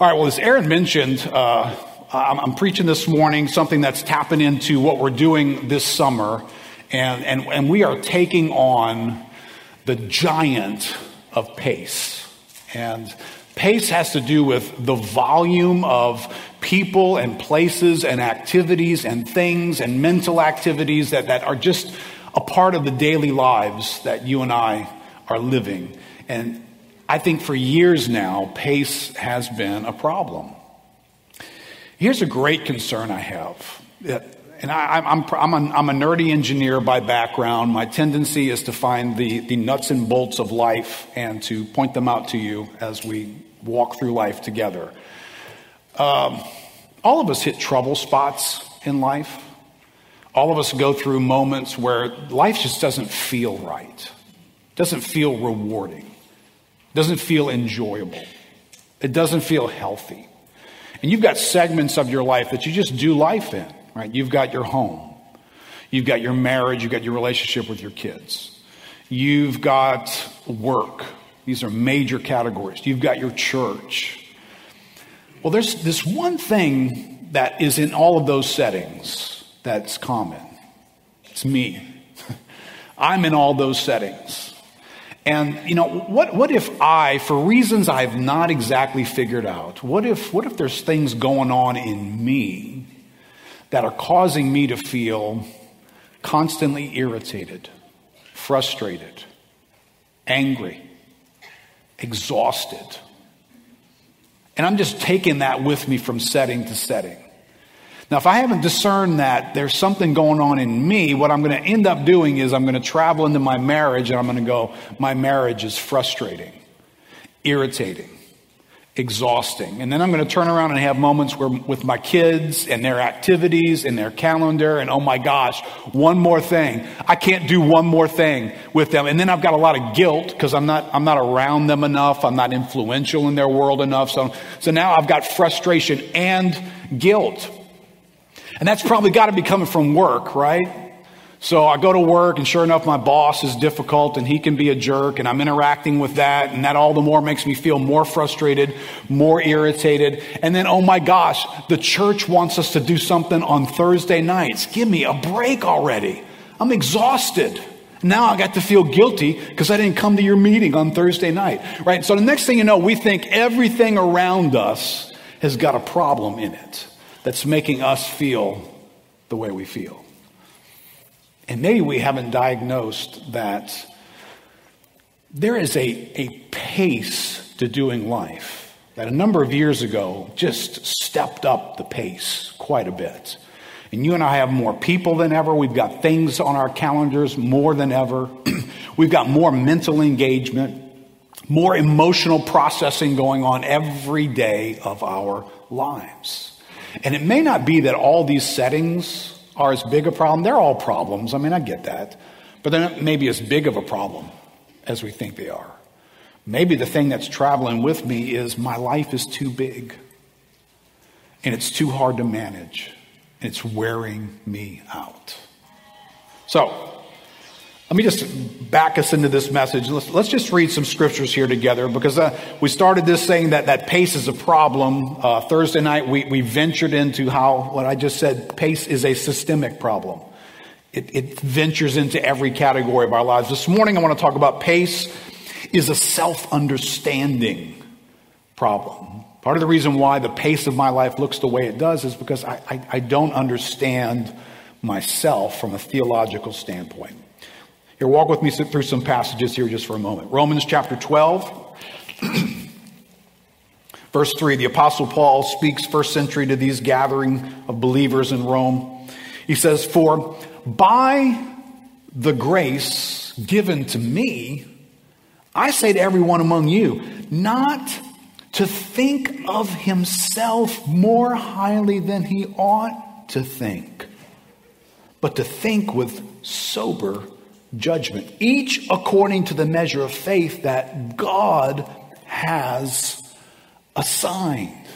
All right, well, as Aaron mentioned, uh, I'm, I'm, preaching this morning something that's tapping into what we're doing this summer, and, and, and we are taking on the giant of pace. And pace has to do with the volume of people and places and activities and things and mental activities that, that are just a part of the daily lives that you and I are living. And I think for years now, pace has been a problem. Here's a great concern I have. And I, am I'm, I'm, I'm a nerdy engineer by background. My tendency is to find the, the nuts and bolts of life and to point them out to you as we walk through life together. Um, all of us hit trouble spots in life. All of us go through moments where life just doesn't feel right, doesn't feel rewarding. Doesn't feel enjoyable. It doesn't feel healthy. And you've got segments of your life that you just do life in, right? You've got your home. You've got your marriage. You've got your relationship with your kids. You've got work. These are major categories. You've got your church. Well, there's this one thing that is in all of those settings that's common. It's me. I'm in all those settings. And, you know, what, what if I, for reasons I've not exactly figured out, what if, what if there's things going on in me that are causing me to feel constantly irritated, frustrated, angry, exhausted? And I'm just taking that with me from setting to setting. Now, if I haven't discerned that there's something going on in me, what I'm going to end up doing is I'm going to travel into my marriage and I'm going to go, my marriage is frustrating, irritating, exhausting. And then I'm going to turn around and have moments where with my kids and their activities and their calendar and oh my gosh, one more thing. I can't do one more thing with them. And then I've got a lot of guilt because I'm not, I'm not around them enough. I'm not influential in their world enough. So, so now I've got frustration and guilt. And that's probably got to be coming from work, right? So I go to work, and sure enough, my boss is difficult and he can be a jerk, and I'm interacting with that, and that all the more makes me feel more frustrated, more irritated. And then, oh my gosh, the church wants us to do something on Thursday nights. Give me a break already. I'm exhausted. Now I got to feel guilty because I didn't come to your meeting on Thursday night, right? So the next thing you know, we think everything around us has got a problem in it that's making us feel the way we feel. And maybe we haven't diagnosed that there is a, a pace to doing life that a number of years ago just stepped up the pace quite a bit. And you and I have more people than ever. We've got things on our calendars more than ever. We've got more mental engagement, more emotional processing going on every day of our lives. And it may not be that all these settings are as big a problem. They're all problems. I mean, I get that. But they're not maybe as big of a problem as we think they are. Maybe the thing that's traveling with me is my life is too big and it's too hard to manage. It's wearing me out. So, let me just back us into this message. Let's, let's just read some scriptures here together because uh, we started this saying that, that pace is a problem. Uh, Thursday night, we, we ventured into how what I just said pace is a systemic problem. It, it ventures into every category of our lives. This morning, I want to talk about pace is a self understanding problem. Part of the reason why the pace of my life looks the way it does is because I, I, I don't understand myself from a theological standpoint. Here, walk with me through some passages here just for a moment. Romans chapter 12, verse 3. The Apostle Paul speaks first century to these gathering of believers in Rome. He says, For by the grace given to me, I say to everyone among you, not to think of himself more highly than he ought to think, but to think with sober judgment, each according to the measure of faith that God has assigned.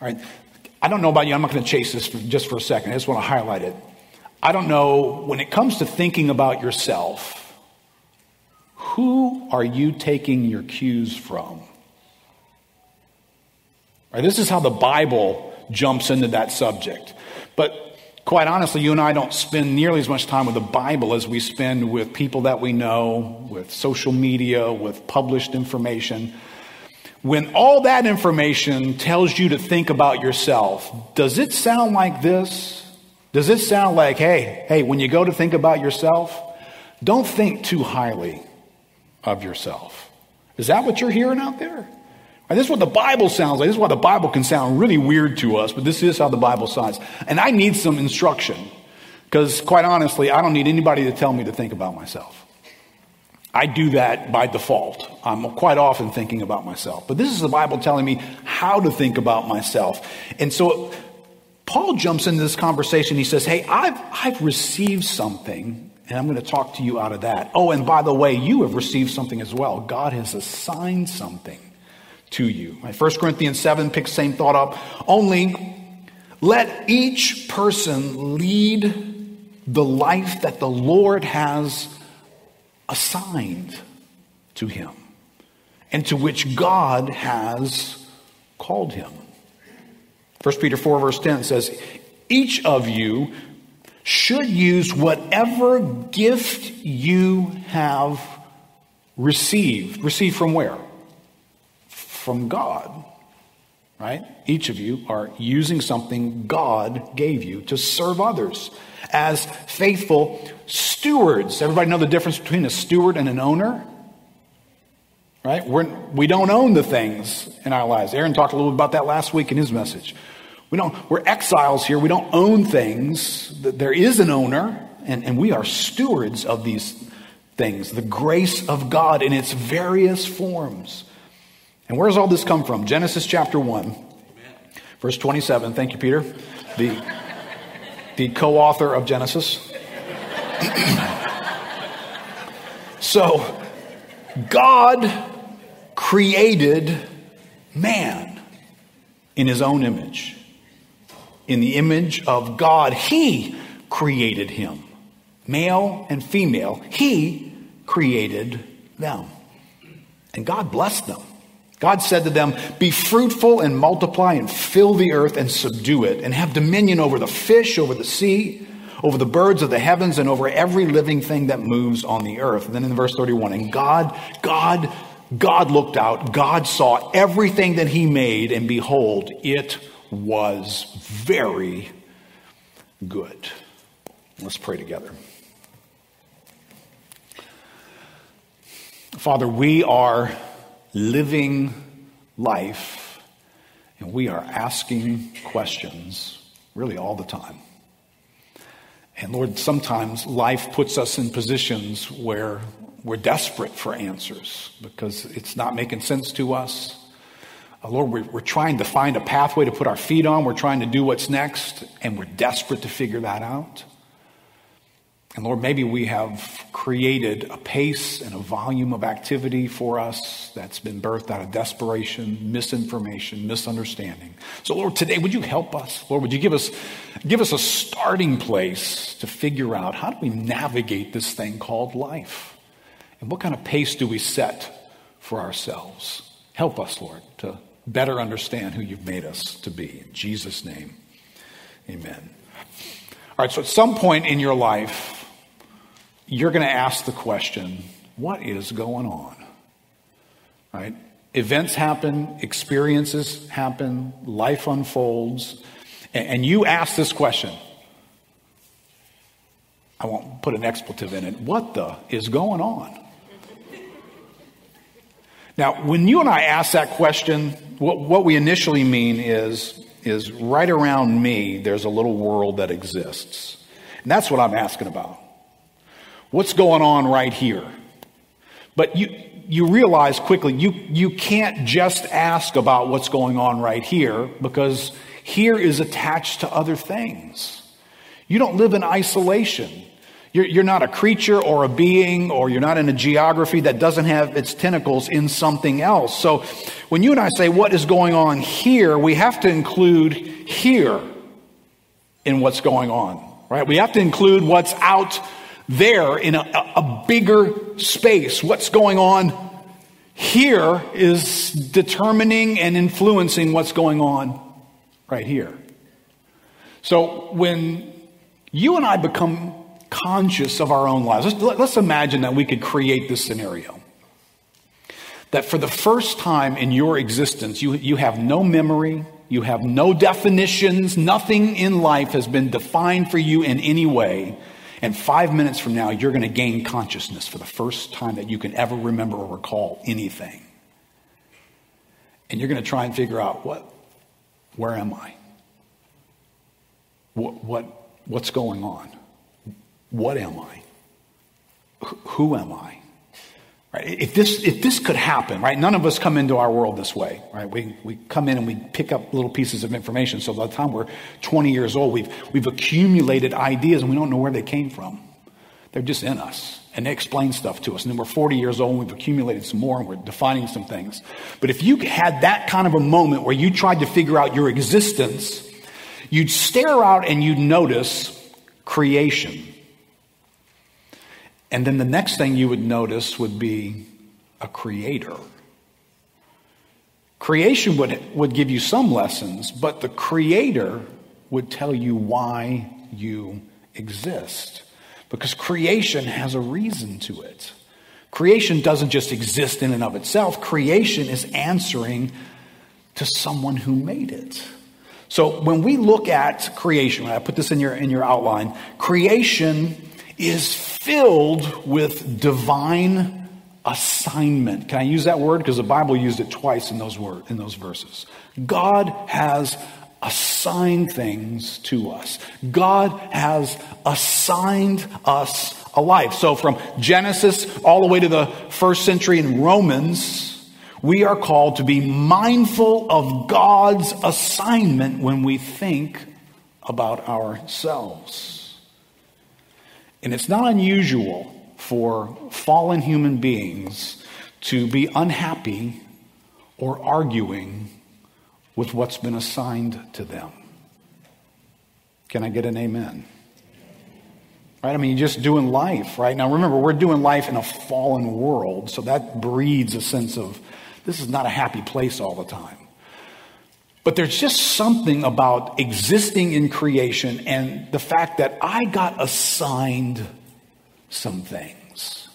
All right. I don't know about you. I'm not going to chase this for, just for a second. I just want to highlight it. I don't know when it comes to thinking about yourself, who are you taking your cues from? Right? This is how the Bible jumps into that subject. But quite honestly, you and I don't spend nearly as much time with the Bible as we spend with people that we know, with social media, with published information. When all that information tells you to think about yourself, does it sound like this? Does it sound like, hey, hey, when you go to think about yourself, don't think too highly of yourself? Is that what you're hearing out there? And this is what the Bible sounds like. This is why the Bible can sound really weird to us, but this is how the Bible sounds. And I need some instruction because, quite honestly, I don't need anybody to tell me to think about myself. I do that by default. I'm quite often thinking about myself. But this is the Bible telling me how to think about myself. And so Paul jumps into this conversation. He says, Hey, I've, I've received something, and I'm going to talk to you out of that. Oh, and by the way, you have received something as well. God has assigned something to you. Right? 1 Corinthians 7 picks same thought up. Only let each person lead the life that the Lord has assigned to him and to which God has called him. 1 Peter 4, verse 10 says, Each of you should use whatever gift you have received. Received from where? From God, right? Each of you are using something God gave you to serve others as faithful stewards. Everybody know the difference between a steward and an owner? Right? We're, we don't own the things in our lives. Aaron talked a little bit about that last week in his message. We don't, we're exiles here. We don't own things. There is an owner, and, and we are stewards of these things. The grace of God in its various forms. And where does all this come from? Genesis chapter 1, Amen. verse 27. Thank you, Peter, the, the co author of Genesis. so, God created man in his own image. In the image of God, he created him. Male and female, he created them. And God blessed them. God said to them, Be fruitful and multiply and fill the earth and subdue it, and have dominion over the fish, over the sea, over the birds of the heavens, and over every living thing that moves on the earth. And then in verse 31, and God, God, God looked out, God saw everything that He made, and behold, it was very good. Let's pray together. Father, we are living life, and we are asking questions really all the time. And Lord, sometimes life puts us in positions where we're desperate for answers because it's not making sense to us. Uh, Lord, we're, we're trying to find a pathway to put our feet on. We're trying to do what's next, and we're desperate to figure that out. And Lord, maybe we have created a pace and a volume of activity for us that's been birthed out of desperation, misinformation, misunderstanding. So Lord, today would you help us? Lord, would you give us give us a starting place to figure out how do we navigate this thing called life? And what kind of pace do we set for ourselves? Help us, Lord, to better understand who you've made us to be. In Jesus' name. Amen. All right, so at some point in your life, you're going to ask the question what is going on? Right? Events happen, experiences happen, life unfolds, and you ask this question. I won't put an expletive in it. What the is going on? Now, when you and I ask that question, what, what we initially mean is, is right around me, there's a little world that exists. And that's what I'm asking about. What's going on right here? But you, you realize quickly you, you can't just ask about what's going on right here because here is attached to other things. You don't live in isolation. You're, you're not a creature or a being, or you're not in a geography that doesn't have its tentacles in something else. So when you and I say what is going on here, we have to include here in what's going on, right? We have to include what's out there in a, a bigger space. What's going on here is determining and influencing what's going on right here. So when you and I become conscious of our own lives, let's, let's imagine that we could create this scenario. That for the first time in your existence, you, you have no memory, you have no definitions, nothing in life has been defined for you in any way. And five minutes from now, you're going to gain consciousness for the first time that you can ever remember or recall anything. And you're going to try and figure out what, where am I? What, what, what's going on? What am I? Who am I? Right? If this, if this could happen, right? None of us come into our world this way, right? We, we come in and we pick up little pieces of information. So by the time we're 20 years old, we've, we've accumulated ideas and we don't know where they came from. They're just in us and they explain stuff to us. And then we're 40 years old and we've accumulated some more and we're defining some things. But if you had that kind of a moment where you tried to figure out your existence, you'd stare out and you'd notice creation. And then the next thing you would notice would be a creator. Creation would, would give you some lessons, but the creator would tell you why you exist. Because creation has a reason to it. Creation doesn't just exist in and of itself, creation is answering to someone who made it. So when we look at creation, I put this in your, in your outline, creation is filled with divine assignment. Can I use that word? Because the Bible used it twice in those, word, in those verses. God has assigned things to us. God has assigned us a life. So from Genesis all the way to the first century in Romans, we are called to be mindful of God's assignment when we think about ourselves. And it's not unusual for fallen human beings to be unhappy or arguing with what's been assigned to them. Can I get an amen? Right? I mean, just doing life, right? Now remember, we're doing life in a fallen world, so that breeds a sense of this is not a happy place all the time. But there's just something about existing in creation and the fact that I got assigned some things.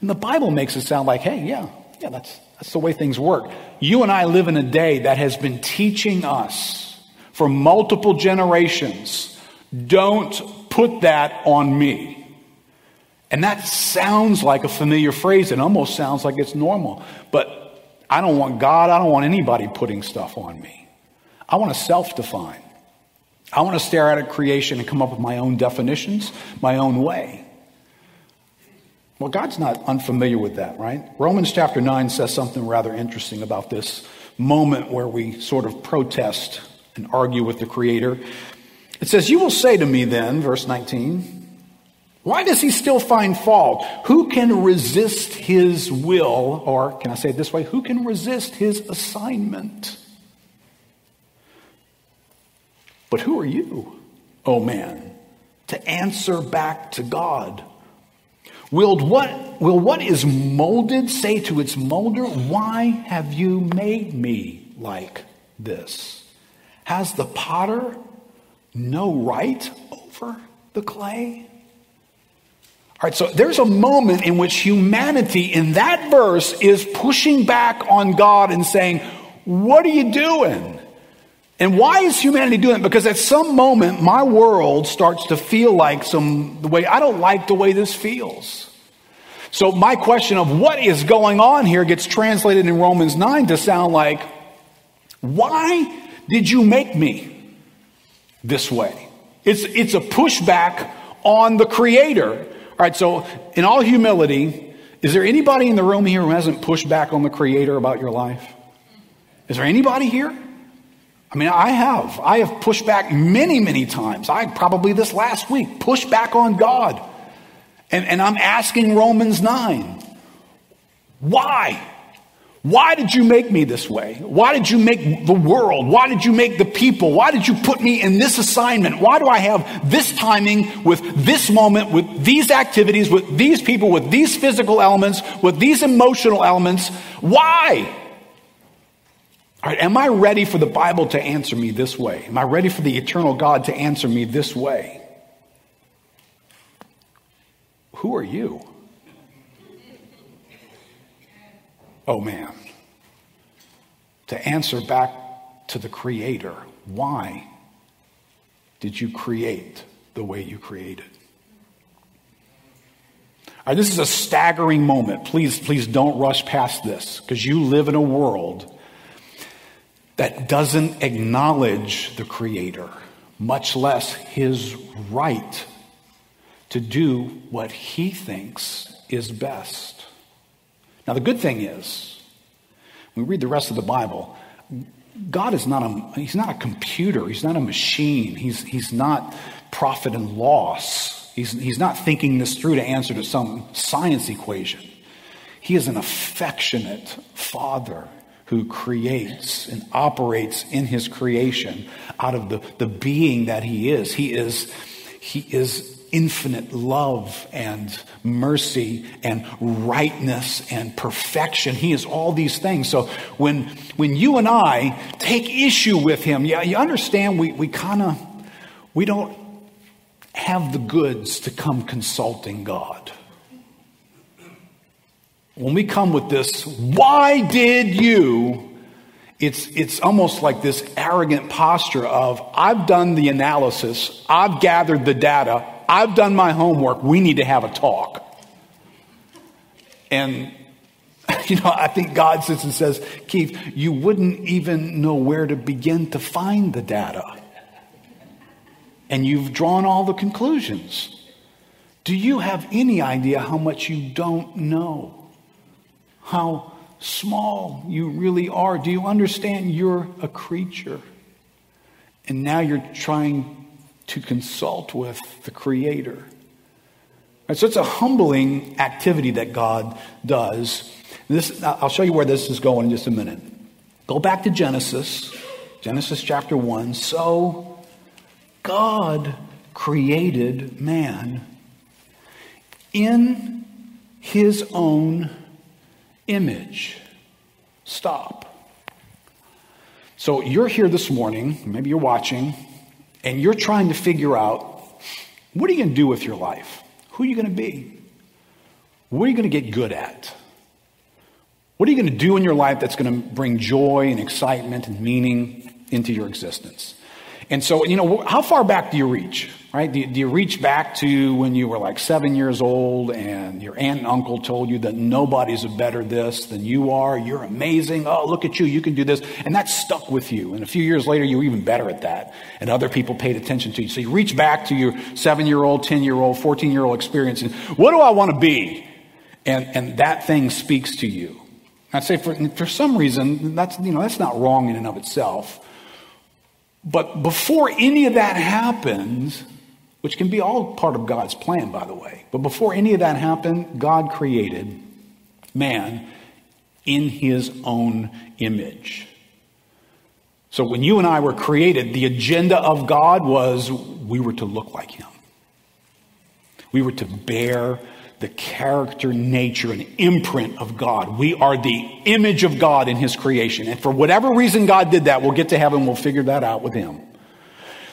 And the Bible makes it sound like, hey, yeah, yeah, that's, that's the way things work. You and I live in a day that has been teaching us for multiple generations don't put that on me. And that sounds like a familiar phrase. It almost sounds like it's normal. But I don't want God, I don't want anybody putting stuff on me. I want to self define. I want to stare at creation and come up with my own definitions, my own way. Well, God's not unfamiliar with that, right? Romans chapter 9 says something rather interesting about this moment where we sort of protest and argue with the Creator. It says, You will say to me then, verse 19, why does he still find fault? Who can resist his will? Or can I say it this way? Who can resist his assignment? But who are you, oh man, to answer back to God? Will what, will what is molded say to its molder, Why have you made me like this? Has the potter no right over the clay? All right, so there's a moment in which humanity in that verse is pushing back on God and saying, What are you doing? And why is humanity doing it? Because at some moment, my world starts to feel like some, the way, I don't like the way this feels. So my question of what is going on here gets translated in Romans 9 to sound like, why did you make me this way? It's, it's a pushback on the creator. All right, so in all humility, is there anybody in the room here who hasn't pushed back on the creator about your life? Is there anybody here? I mean, I have. I have pushed back many, many times. I probably this last week pushed back on God. And, and I'm asking Romans 9, why? Why did you make me this way? Why did you make the world? Why did you make the people? Why did you put me in this assignment? Why do I have this timing with this moment, with these activities, with these people, with these physical elements, with these emotional elements? Why? All right, am I ready for the Bible to answer me this way? Am I ready for the eternal God to answer me this way? Who are you? Oh man. To answer back to the Creator, why did you create the way you created? All right, this is a staggering moment. Please, please don't rush past this because you live in a world that doesn't acknowledge the Creator, much less His right to do what He thinks is best. Now, the good thing is, we read the rest of the Bible, God is not a, he's not a computer. He's not a machine. He's, he's not profit and loss. He's, he's not thinking this through to answer to some science equation. He is an affectionate father who creates and operates in his creation out of the, the being that he is. He is, he is infinite love and mercy and rightness and perfection. He is all these things. So when, when you and I take issue with him, yeah, you understand we, we kind of, we don't have the goods to come consulting God. When we come with this, why did you? It's, it's almost like this arrogant posture of, I've done the analysis, I've gathered the data, I've done my homework. We need to have a talk. And, you know, I think God sits and says, Keith, you wouldn't even know where to begin to find the data. And you've drawn all the conclusions. Do you have any idea how much you don't know? How small you really are? Do you understand you're a creature? And now you're trying to consult with the Creator. Right, so it's a humbling activity that God does. This, I'll show you where this is going in just a minute. Go back to Genesis, Genesis chapter 1. So God created man in his own image. Stop. So you're here this morning, maybe you're watching, and you're trying to figure out what are you going to do with your life? Who are you going to be? What are you going to get good at? What are you going to do in your life that's going to bring joy and excitement and meaning into your existence? And so, you know, how far back do you reach? Right? Do you, do you, reach back to when you were like seven years old and your aunt and uncle told you that nobody's a better this than you are? You're amazing. Oh, look at you. You can do this. And that stuck with you. And a few years later, you were even better at that. And other people paid attention to you. So you reach back to your seven year old, 10 year old, 14 year old experience. And what do I want to be? And, and that thing speaks to you. I'd say for, for some reason, that's, you know, that's not wrong in and of itself. But before any of that happens, which can be all part of God's plan, by the way, but before any of that happened, God created man in his own image. So when you and I were created, the agenda of God was we were to look like him. We were to bear the character, nature, and imprint of God. We are the image of God in His creation. And for whatever reason God did that, we'll get to heaven, we'll figure that out with Him.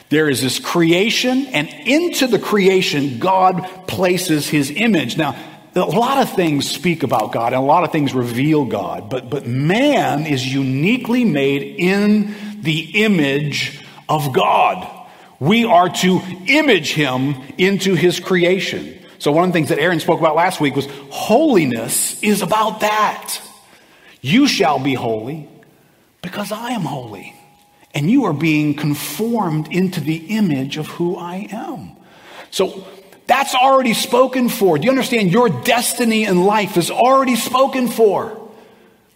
There is this creation, and into the creation, God places His image. Now, a lot of things speak about God, and a lot of things reveal God, but, but man is uniquely made in the image of God. We are to image Him into His creation. So, one of the things that Aaron spoke about last week was holiness is about that. You shall be holy because I am holy. And you are being conformed into the image of who I am. So, that's already spoken for. Do you understand? Your destiny in life is already spoken for.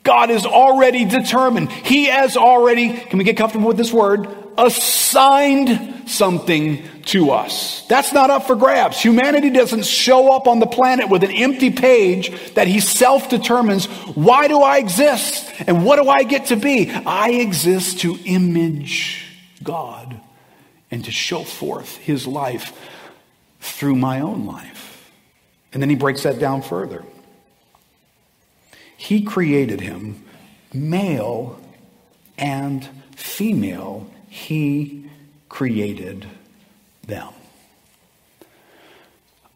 God is already determined. He has already, can we get comfortable with this word? Assigned something to us. That's not up for grabs. Humanity doesn't show up on the planet with an empty page that he self determines why do I exist and what do I get to be? I exist to image God and to show forth his life through my own life. And then he breaks that down further. He created him male and female, he created them.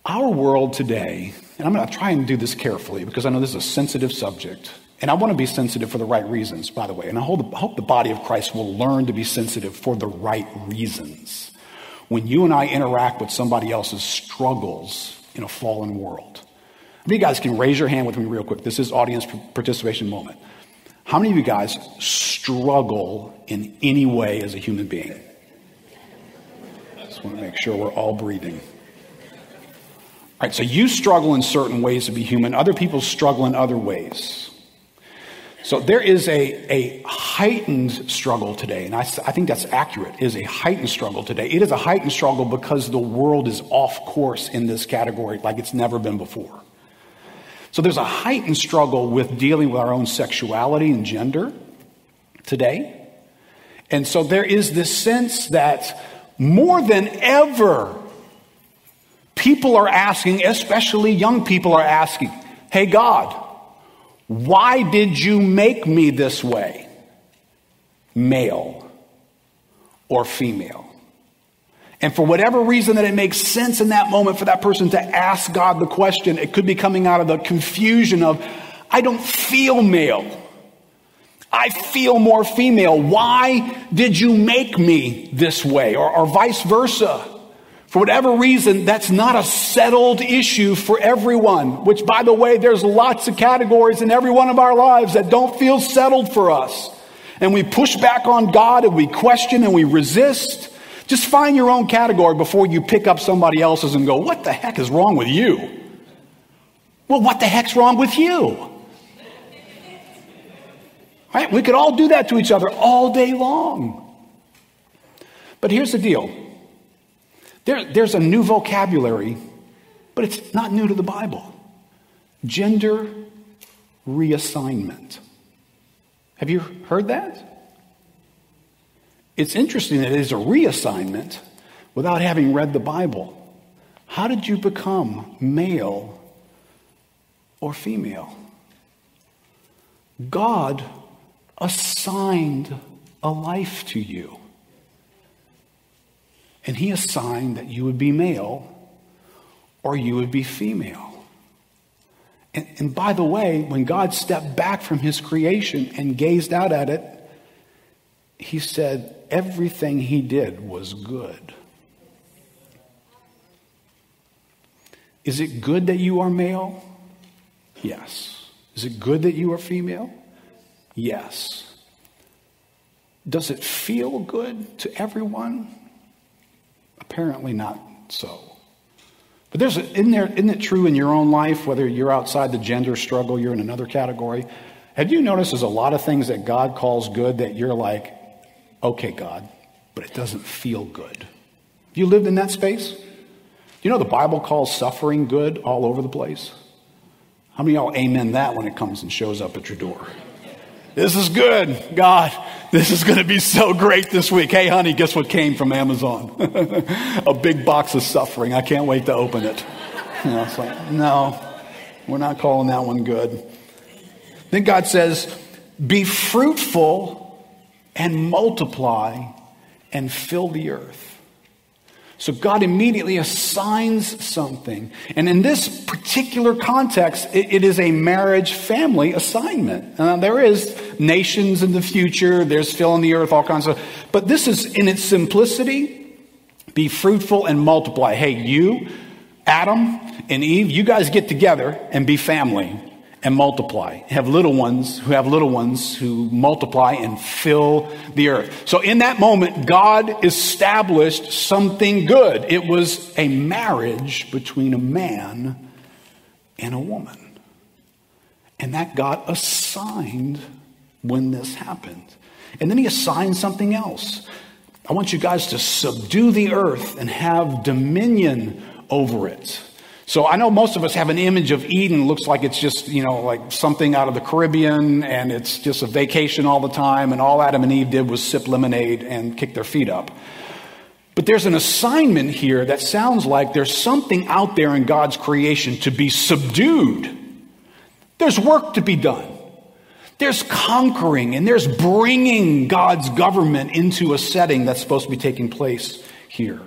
Our world today, and I'm going to try and do this carefully because I know this is a sensitive subject, and I want to be sensitive for the right reasons, by the way. And I hope, the body of Christ will learn to be sensitive for the right reasons. When you and I interact with somebody else's struggles in a fallen world, you guys can raise your hand with me real quick. This is audience participation moment. How many of you guys struggle in any way as a human being? Want to make sure we're all breathing. All right, so you struggle in certain ways to be human, other people struggle in other ways. So there is a, a heightened struggle today, and I, I think that's accurate, is a heightened struggle today. It is a heightened struggle because the world is off course in this category like it's never been before. So there's a heightened struggle with dealing with our own sexuality and gender today. And so there is this sense that more than ever, people are asking, especially young people are asking, hey, God, why did you make me this way? Male or female? And for whatever reason that it makes sense in that moment for that person to ask God the question, it could be coming out of the confusion of, I don't feel male. I feel more female. Why did you make me this way? Or, or vice versa. For whatever reason, that's not a settled issue for everyone, which by the way, there's lots of categories in every one of our lives that don't feel settled for us. And we push back on God and we question and we resist. Just find your own category before you pick up somebody else's and go, What the heck is wrong with you? Well, what the heck's wrong with you? Right? We could all do that to each other all day long. But here's the deal there, there's a new vocabulary, but it's not new to the Bible gender reassignment. Have you heard that? It's interesting that it is a reassignment without having read the Bible. How did you become male or female? God assigned a life to you. And He assigned that you would be male or you would be female. And, and by the way, when God stepped back from His creation and gazed out at it, He said, everything he did was good. Is it good that you are male? Yes. Is it good that you are female? Yes. Does it feel good to everyone? Apparently not so. But there's a, isn't, there, isn't it true in your own life, whether you're outside the gender struggle, you're in another category? Have you noticed there's a lot of things that God calls good that you're like, okay, God, but it doesn't feel good. You lived in that space? You know the Bible calls suffering good all over the place? How many of y'all amen that when it comes and shows up at your door? This is good, God. This is going to be so great this week. Hey, honey, guess what came from Amazon? A big box of suffering. I can't wait to open it. You know, it's like, no, we're not calling that one good. Then God says, be fruitful and multiply and fill the earth. So God immediately assigns something. And in this particular context, it, it is a marriage family assignment. Uh, there is nations in the future, there's filling the earth, all kinds of. But this is in its simplicity be fruitful and multiply. Hey, you, Adam and Eve, you guys get together and be family and multiply. Have little ones who have little ones who multiply and fill the earth. So in that moment, God established something good. It was a marriage between a man and a woman. And that got assigned when this happened. And then he assigned something else I want you guys to subdue the earth and have dominion over it. So I know most of us have an image of Eden looks like it's just, you know, like something out of the Caribbean and it's just a vacation all the time and all Adam and Eve did was sip lemonade and kick their feet up. But there's an assignment here that sounds like there's something out there in God's creation to be subdued. There's work to be done. There's conquering and there's bringing God's government into a setting that's supposed to be taking place here.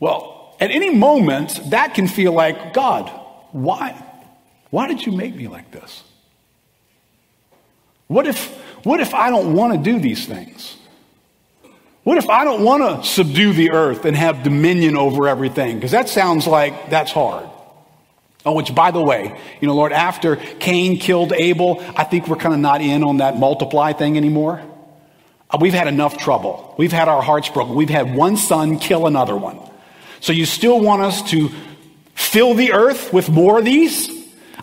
Well, at any moment, that can feel like, God, why? Why did you make me like this? What if, what if I don't want to do these things? What if I don't want to subdue the earth and have dominion over everything? Because that sounds like that's hard. Oh, which by the way, you know, Lord, after Cain killed Abel, I think we're kind of not in on that multiply thing anymore. Uh, we've had enough trouble. We've had our hearts broken. We've had one son kill another one. So you still want us to fill the earth with more of these?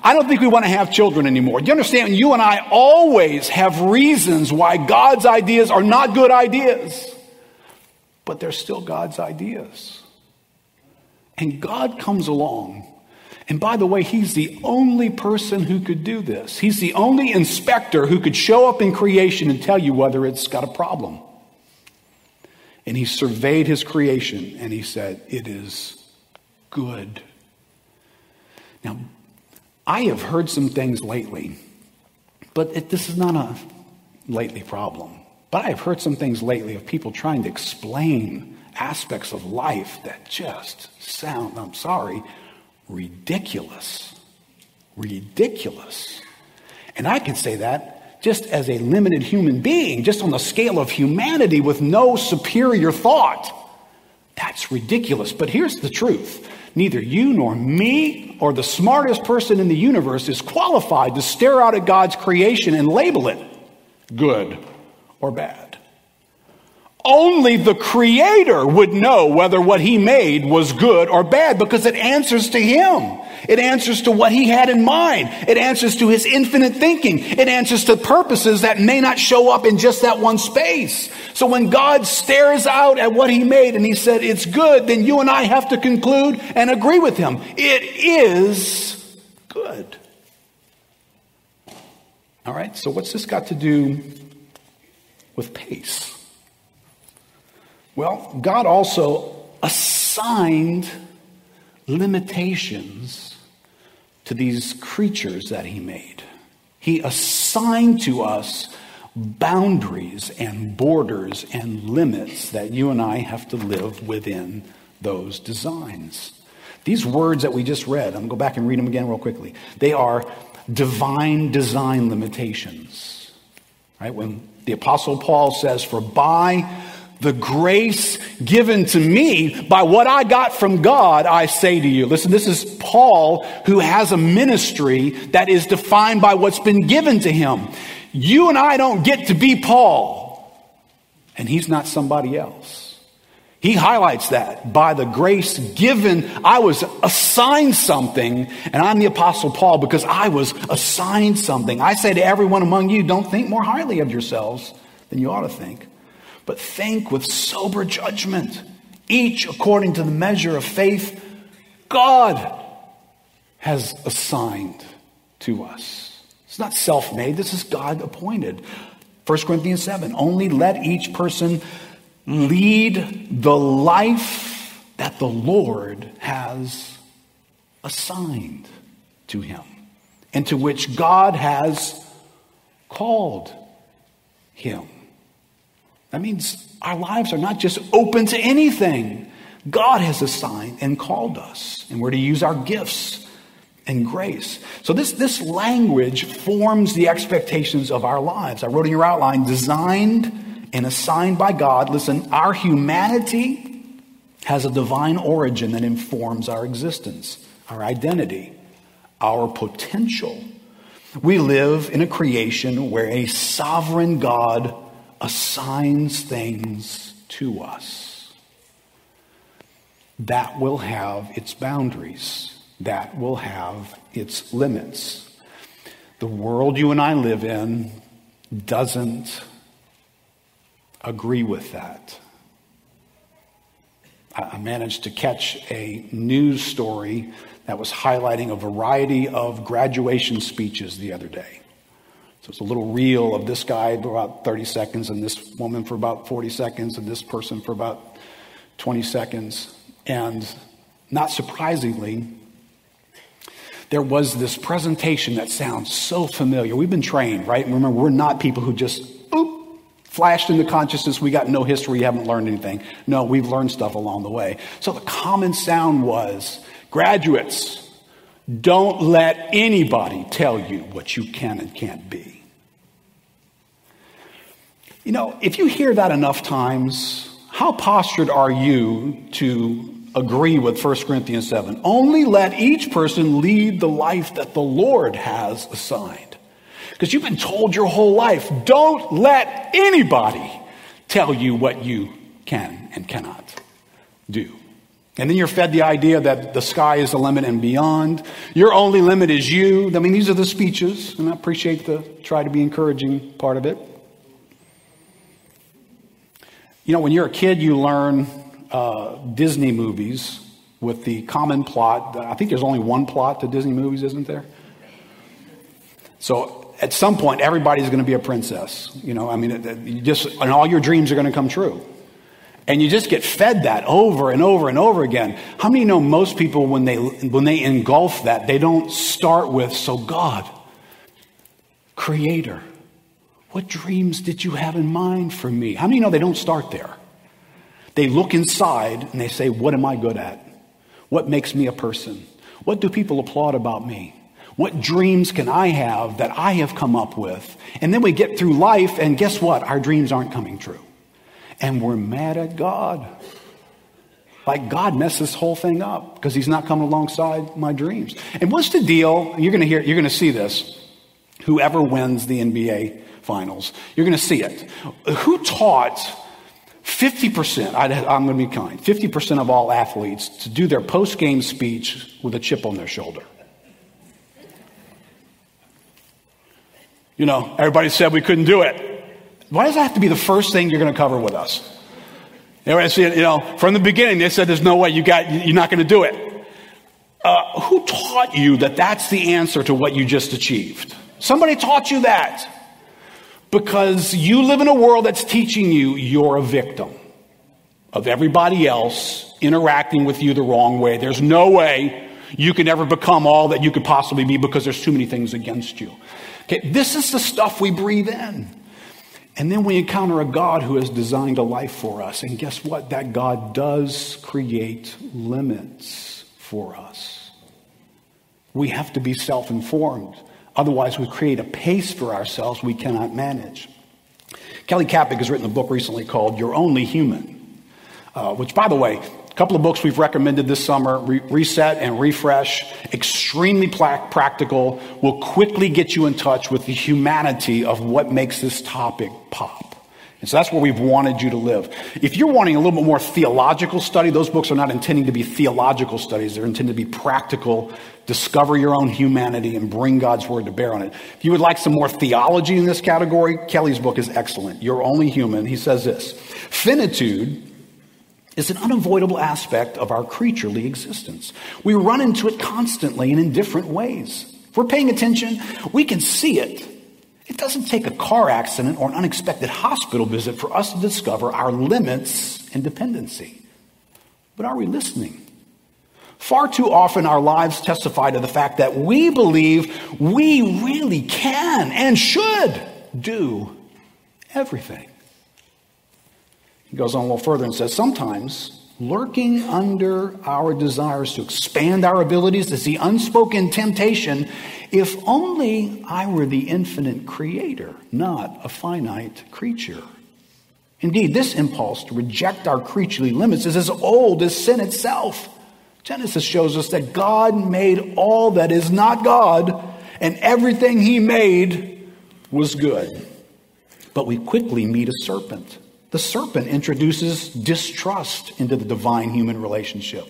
I don't think we want to have children anymore. Do you understand? You and I always have reasons why God's ideas are not good ideas, but they're still God's ideas. And God comes along. And by the way, He's the only person who could do this. He's the only inspector who could show up in creation and tell you whether it's got a problem. And he surveyed his creation and he said, It is good. Now, I have heard some things lately, but it, this is not a lately problem. But I have heard some things lately of people trying to explain aspects of life that just sound, I'm sorry, ridiculous. Ridiculous. And I can say that just as a limited human being, just on the scale of humanity with no superior thought. That's ridiculous. But here's the truth neither you nor me or the smartest person in the universe is qualified to stare out at God's creation and label it good or bad. Only the Creator would know whether what He made was good or bad because it answers to Him. It answers to what he had in mind. It answers to his infinite thinking. It answers to purposes that may not show up in just that one space. So when God stares out at what he made and he said it's good, then you and I have to conclude and agree with him. It is good. All right, so what's this got to do with pace? Well, God also assigned limitations to these creatures that he made. He assigned to us boundaries and borders and limits that you and I have to live within those designs. These words that we just read, I'm going to go back and read them again real quickly. They are divine design limitations. Right? When the apostle Paul says, "For by the grace given to me by what I got from God, I say to you. Listen, this is Paul who has a ministry that is defined by what's been given to him. You and I don't get to be Paul, and he's not somebody else. He highlights that by the grace given, I was assigned something, and I'm the Apostle Paul because I was assigned something. I say to everyone among you, don't think more highly of yourselves than you ought to think but think with sober judgment, each according to the measure of faith God has assigned to us. It's not self made, this is God appointed. 1 Corinthians 7 only let each person lead the life that the Lord has assigned to him and to which God has called him. That means our lives are not just open to anything. God has assigned and called us, and we're to use our gifts and grace. So this, this language forms the expectations of our lives. I wrote in your outline, designed and assigned by God. Listen, our humanity has a divine origin that informs our existence, our identity, our potential. We live in a creation where a sovereign God assigns things to us. That will have its boundaries, that will have its limits. The world you and I live in doesn't agree with that. I managed to catch a news story that was highlighting a variety of graduation speeches the other day. So it's a little reel of this guy for about 30 seconds, and this woman for about 40 seconds, and this person for about 20 seconds. And not surprisingly, there was this presentation that sounds so familiar. We've been trained, right? Remember, we're not people who just boop, flashed into consciousness. We got no history, haven't learned anything. No, we've learned stuff along the way. So the common sound was graduates, don't let anybody tell you what you can and can't be. You know, if you hear that enough times, how postured are you to agree with 1 Corinthians 7? Only let each person lead the life that the Lord has assigned. Because you've been told your whole life, don't let anybody tell you what you can and cannot do. And then you're fed the idea that the sky is the limit and beyond. Your only limit is you. I mean, these are the speeches, and I appreciate the try to be encouraging part of it. You know, when you're a kid, you learn uh, Disney movies with the common plot. I think there's only one plot to Disney movies, isn't there? So at some point, everybody's going to be a princess. You know, I mean, you just and all your dreams are going to come true. And you just get fed that over and over and over again. How many know most people when they when they engulf that, they don't start with so God, creator, what dreams did you have in mind for me? How many know they don't start there? They look inside and they say, What am I good at? What makes me a person? What do people applaud about me? What dreams can I have that I have come up with? And then we get through life, and guess what? Our dreams aren't coming true. And we're mad at God. Like God messed this whole thing up because He's not coming alongside my dreams. And what's the deal? You're going to hear, you're going to see this. Whoever wins the NBA finals. You're going to see it. Who taught 50%, I, am going to be kind, 50% of all athletes to do their post game speech with a chip on their shoulder? You know, everybody said we couldn't do it. Why does that have to be the first thing you're going to cover with us? You know, from the beginning, they said there's no way you got, you're not going to do it. Uh, who taught you that that's the answer to what you just achieved? Somebody taught you that because you live in a world that's teaching you you're a victim of everybody else interacting with you the wrong way. There's no way you can ever become all that you could possibly be because there's too many things against you. Okay, this is the stuff we breathe in. And then we encounter a God who has designed a life for us. And guess what? That God does create limits for us. We have to be self informed. Otherwise, we create a pace for ourselves we cannot manage. Kelly Kapic has written a book recently called You're Only Human, uh, which, by the way, a couple of books we've recommended this summer Re- Reset and Refresh, extremely pla- practical, will quickly get you in touch with the humanity of what makes this topic pop. And so that's where we've wanted you to live. If you're wanting a little bit more theological study, those books are not intending to be theological studies. They're intended to be practical, discover your own humanity and bring God's word to bear on it. If you would like some more theology in this category, Kelly's book is excellent. You're only human. He says this Finitude is an unavoidable aspect of our creaturely existence. We run into it constantly and in different ways. If we're paying attention, we can see it it doesn't take a car accident or an unexpected hospital visit for us to discover our limits and dependency. But are we listening? Far too often, our lives testify to the fact that we believe we really can and should do everything. He goes on a little further and says, Sometimes, lurking under our desires to expand our abilities is the unspoken temptation if only I were the infinite creator, not a finite creature. Indeed, this impulse to reject our creaturely limits is as old as sin itself. Genesis shows us that God made all that is not God, and everything he made was good. But we quickly meet a serpent. The serpent introduces distrust into the divine human relationship.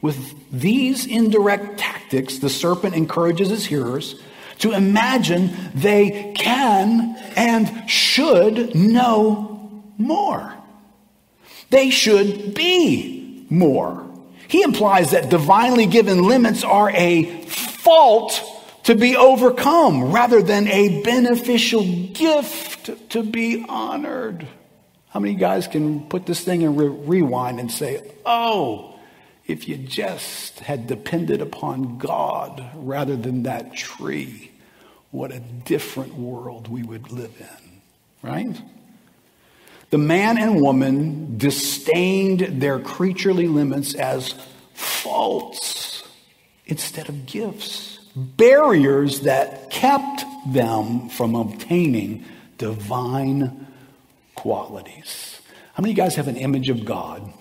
With these indirect tactics, the serpent encourages his hearers to imagine they can and should know more. They should be more. He implies that divinely given limits are a fault to be overcome rather than a beneficial gift to be honored. How many guys can put this thing in re- rewind and say, oh, if you just had depended upon God rather than that tree, what a different world we would live in, right? The man and woman disdained their creaturely limits as faults instead of gifts, barriers that kept them from obtaining divine qualities. How many of you guys have an image of God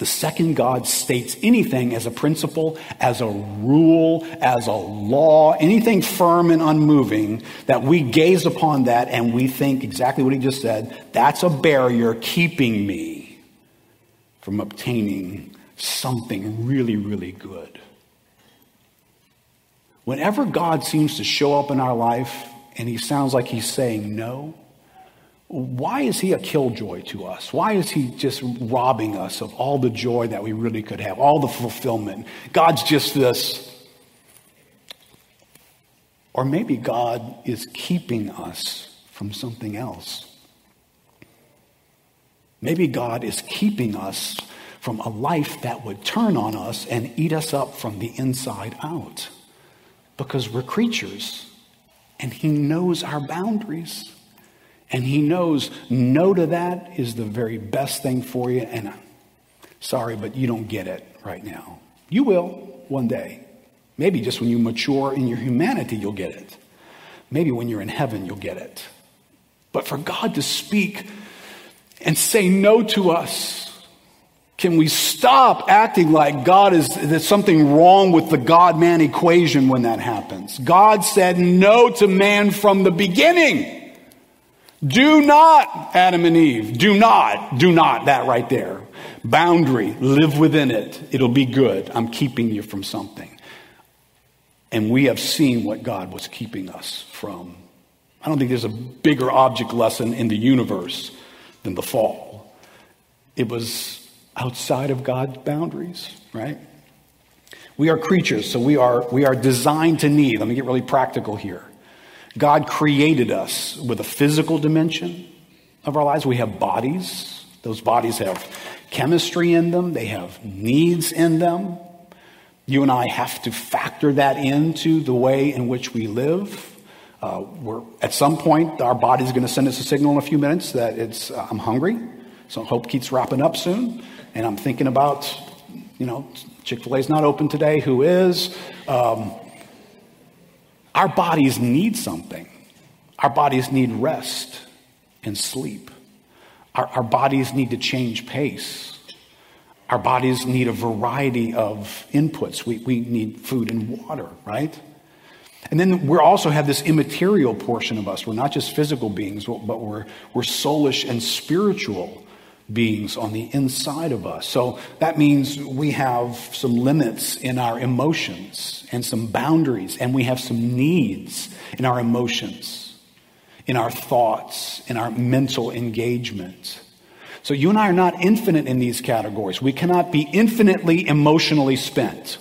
the second God states anything as a principle, as a rule, as a law, anything firm and unmoving, that we gaze upon that and we think exactly what he just said, that's a barrier keeping me from obtaining something really, really good. Whenever God seems to show up in our life and he sounds like he's saying no, why is he a killjoy to us? Why is he just robbing us of all the joy that we really could have, all the fulfillment? God's just this. Or maybe God is keeping us from something else. Maybe God is keeping us from a life that would turn on us and eat us up from the inside out. Because we're creatures and He knows our boundaries. And he knows no to that is the very best thing for you. And I'm sorry, but you don't get it right now. You will one day. Maybe just when you mature in your humanity, you'll get it. Maybe when you're in heaven, you'll get it. But for God to speak and say no to us, can we stop acting like God is, there's something wrong with the God man equation when that happens? God said no to man from the beginning. Do not, Adam and Eve, do not, do not, that right there. Boundary, live within it. It'll be good. I'm keeping you from something. And we have seen what God was keeping us from. I don't think there's a bigger object lesson in the universe than the fall. It was outside of God's boundaries, right? We are creatures, so we are, we are designed to need. Let me get really practical here. God created us with a physical dimension of our lives. We have bodies. Those bodies have chemistry in them, they have needs in them. You and I have to factor that into the way in which we live. Uh, we're, at some point, our body is going to send us a signal in a few minutes that it's, uh, I'm hungry. So hope keeps wrapping up soon. And I'm thinking about, you know, Chick fil A's not open today. Who is? Um, our bodies need something. Our bodies need rest and sleep. Our, our bodies need to change pace. Our bodies need a variety of inputs. We, we need food and water, right? And then we also have this immaterial portion of us. We're not just physical beings, but we're, we're soulish and spiritual beings on the inside of us. So that means we have some limits in our emotions and some boundaries, and we have some needs in our emotions, in our thoughts, in our mental engagement. So you and I are not infinite in these categories. We cannot be infinitely emotionally spent.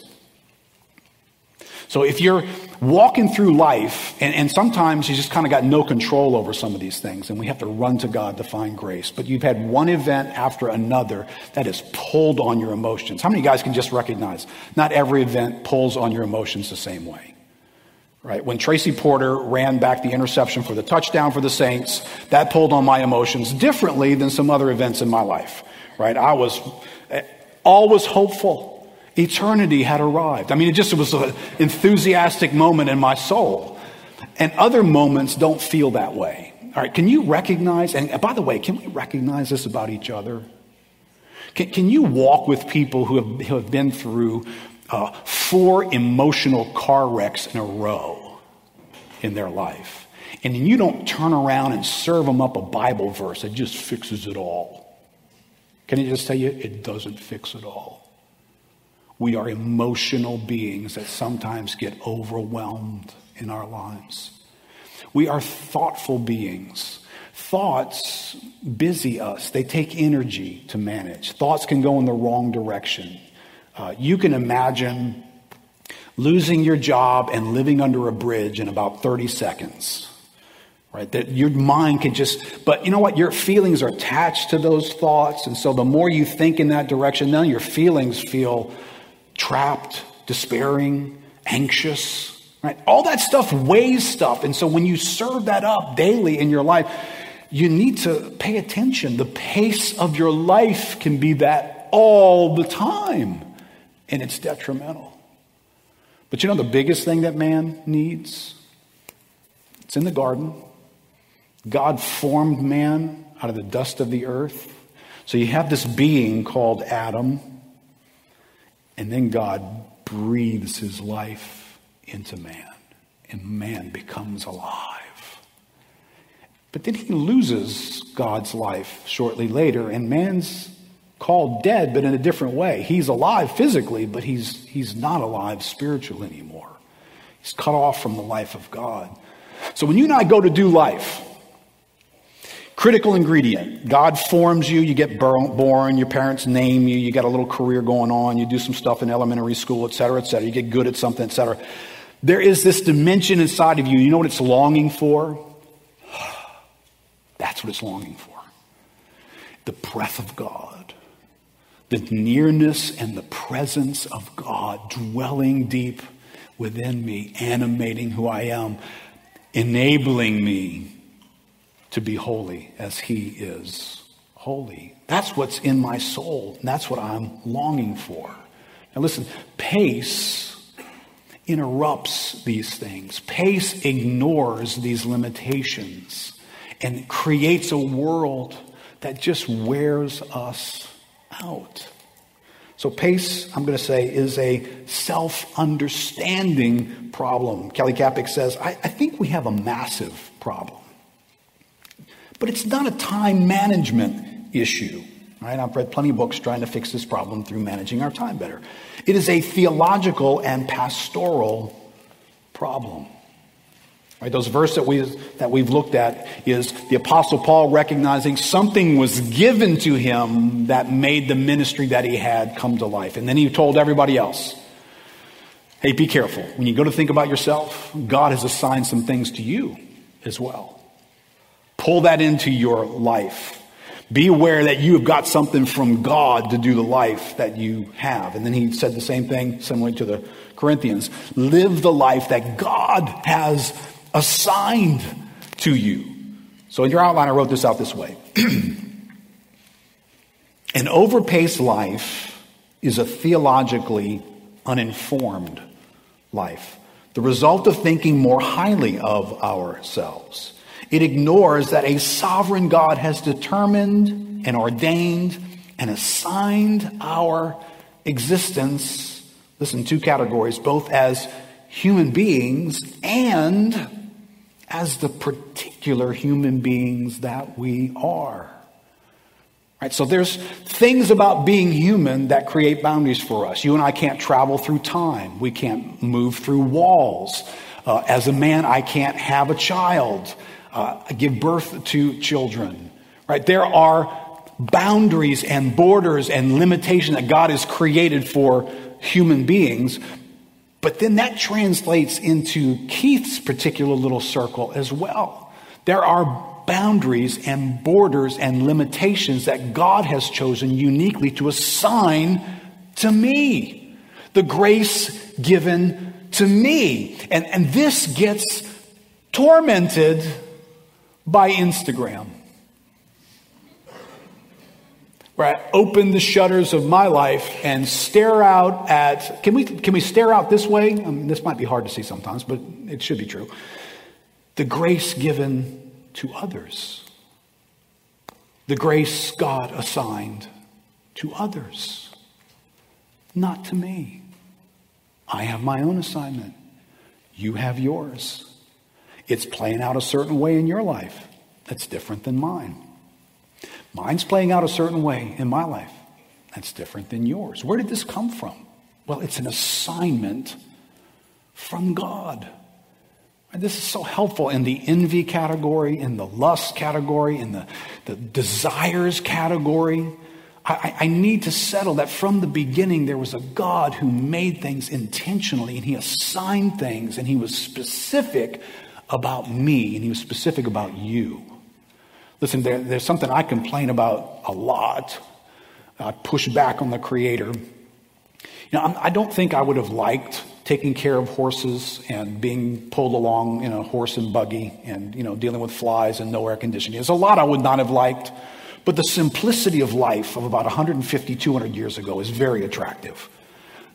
So if you're walking through life, and, and sometimes you just kind of got no control over some of these things, and we have to run to God to find grace. But you've had one event after another that has pulled on your emotions. How many guys can just recognize not every event pulls on your emotions the same way? Right? When Tracy Porter ran back the interception for the touchdown for the Saints, that pulled on my emotions differently than some other events in my life. Right? I was eh, always hopeful. Eternity had arrived. I mean, it just was an enthusiastic moment in my soul. And other moments don't feel that way. All right, can you recognize, and by the way, can we recognize this about each other? Can, can you walk with people who have, who have been through uh, four emotional car wrecks in a row in their life? And you don't turn around and serve them up a Bible verse that just fixes it all. Can I just tell you, it doesn't fix it all. We are emotional beings that sometimes get overwhelmed in our lives. We are thoughtful beings. Thoughts busy us, they take energy to manage. Thoughts can go in the wrong direction. Uh, you can imagine losing your job and living under a bridge in about 30 seconds. Right? That your mind can just, but you know what? Your feelings are attached to those thoughts. And so the more you think in that direction, then your feelings feel trapped, despairing, anxious. Right? All that stuff weighs stuff. And so when you serve that up daily in your life, you need to pay attention. The pace of your life can be that all the time, and it's detrimental. But you know the biggest thing that man needs? It's in the garden. God formed man out of the dust of the earth. So you have this being called Adam, and then God breathes his life into man, and man becomes alive. But then he loses God's life shortly later, and man's called dead, but in a different way. He's alive physically, but he's, he's not alive spiritually anymore. He's cut off from the life of God. So when you and I go to do life, critical ingredient God forms you, you get born, your parents name you, you got a little career going on, you do some stuff in elementary school, et cetera, et cetera. You get good at something, et cetera. There is this dimension inside of you. You know what it's longing for? That's what it's longing for. The breath of God, the nearness and the presence of God dwelling deep within me, animating who I am, enabling me to be holy as He is holy. That's what's in my soul. And that's what I'm longing for. Now, listen, pace interrupts these things, pace ignores these limitations and creates a world that just wears us out. So, pace, I'm going to say, is a self understanding problem. Kelly Kapic says, I, I, think we have a massive problem. But it's not a time management issue. Right? I've read plenty of books trying to fix this problem through managing our time better. It is a theological and pastoral problem. Right, those verses that, we, that we've looked at is the Apostle Paul recognizing something was given to him that made the ministry that he had come to life. And then he told everybody else, hey, be careful. When you go to think about yourself, God has assigned some things to you as well. Pull that into your life. Be aware that you have got something from God to do the life that you have. And then he said the same thing, similarly to the Corinthians. Live the life that God has assigned to you. So in your outline, I wrote this out this way An overpaced life is a theologically uninformed life, the result of thinking more highly of ourselves. It ignores that a sovereign God has determined and ordained and assigned our existence, listen, two categories, both as human beings and as the particular human beings that we are. Right, so there's things about being human that create boundaries for us. You and I can't travel through time. We can't move through walls. Uh, as a man, I can't have a child, uh, give birth to children. Right? There are boundaries and borders and limitation that God has created for human beings, but then that translates into Keith's particular little circle as well. There are boundaries and borders and limitations that God has chosen uniquely to assign to me. The grace given to me. And, and this gets tormented by Instagram where I open the shutters of my life and stare out at. Can we, can we stare out this way? I mean, this might be hard to see sometimes, but it should be true. The grace given to others, the grace God assigned to others, not to me. I have my own assignment. You have yours. It's playing out a certain way in your life that's different than mine. Mine's playing out a certain way in my life. That's different than yours. Where did this come from? Well, it's an assignment from God. This is so helpful in the envy category, in the lust category, in the, the desires category. I, I, need to settle that from the beginning there was a God who made things intentionally and he assigned things and he was specific about me and he was specific about you. Listen, there, there's something I complain about a lot. I push back on the Creator. You know, I'm, I do not think I would have liked taking care of horses and being pulled along in a horse and buggy and, you know, dealing with flies and no air conditioning. There's a lot I would not have liked. But the simplicity of life of about 150, 200 years ago is very attractive.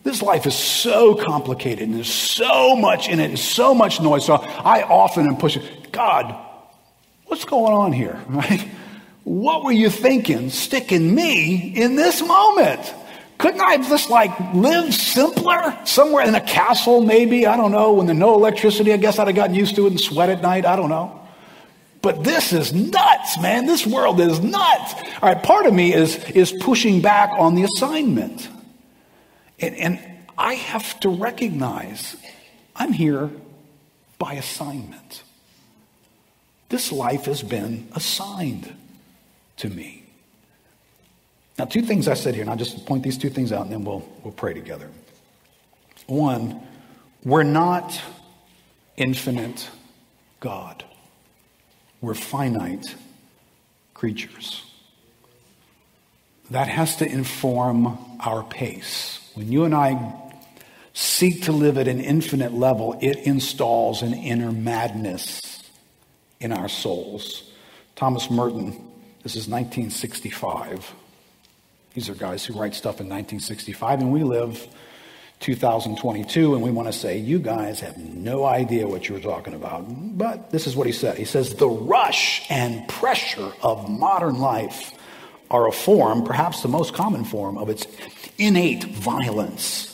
This life is so complicated and there's so much in it, and so much noise. So I often am pushing, God, what's going on here? Right? What were you thinking sticking me in this moment? Couldn't I just like live simpler somewhere in a castle, maybe? I don't know. When there's no electricity, I guess I'd have gotten used to it and sweat at night. I don't know. But this is nuts, man. This world is nuts. All right, part of me is, is pushing back on the assignment. And, and I have to recognize I'm here by assignment. This life has been assigned to me. Now, two things I said here, and I'll just point these two things out and then we'll, we'll pray together. One, we're not infinite God, we're finite creatures. That has to inform our pace. When you and I seek to live at an infinite level, it installs an inner madness in our souls. Thomas Merton, this is 1965 these are guys who write stuff in 1965, and we live 2022, and we want to say, you guys have no idea what you're talking about. But this is what he said. He says, the rush and pressure of modern life are a form, perhaps the most common form, of its innate violence.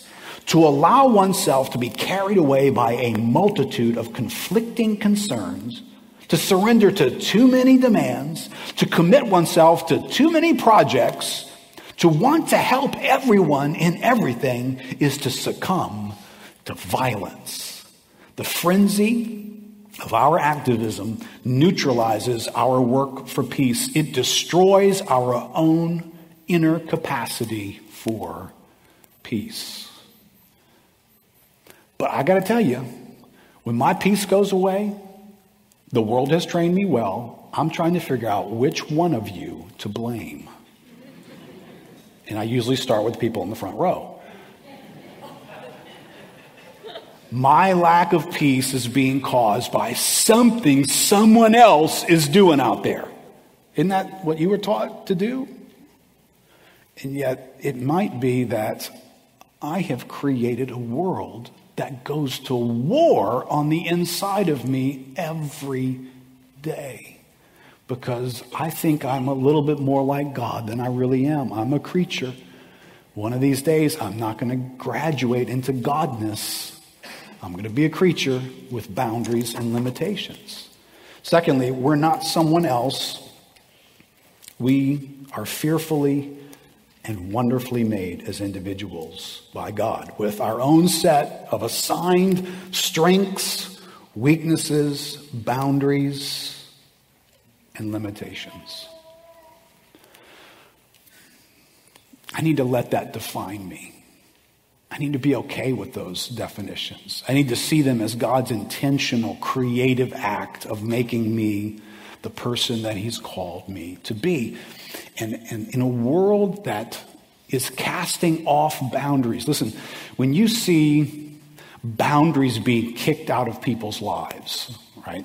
To allow oneself to be carried away by a multitude of conflicting concerns, to surrender to too many demands, to commit oneself to too many projects, to want to help everyone in everything is to succumb to violence. The frenzy of our activism neutralizes our work for peace. It destroys our own inner capacity for peace. But I got to tell you, when my peace goes away, the world has trained me well. I'm trying to figure out which one of you to blame. And I usually start with people in the front row. My lack of peace is being caused by something someone else is doing out there. Isn't that what you were taught to do? And yet, it might be that I have created a world that goes to war on the inside of me every day because I think I'm a little bit more like God than I really am. I'm a creature. One of these days, I'm not going to graduate into godness. I'm going to be a creature with boundaries and limitations. Secondly, we're not someone else. We are fearfully and wonderfully made as individuals by God with our own set of assigned strengths, weaknesses, boundaries, and limitations. I need to let that define me. I need to be okay with those definitions. I need to see them as God's intentional, creative act of making me the person that He's called me to be. And, and in a world that is casting off boundaries, listen, when you see boundaries being kicked out of people's lives, right?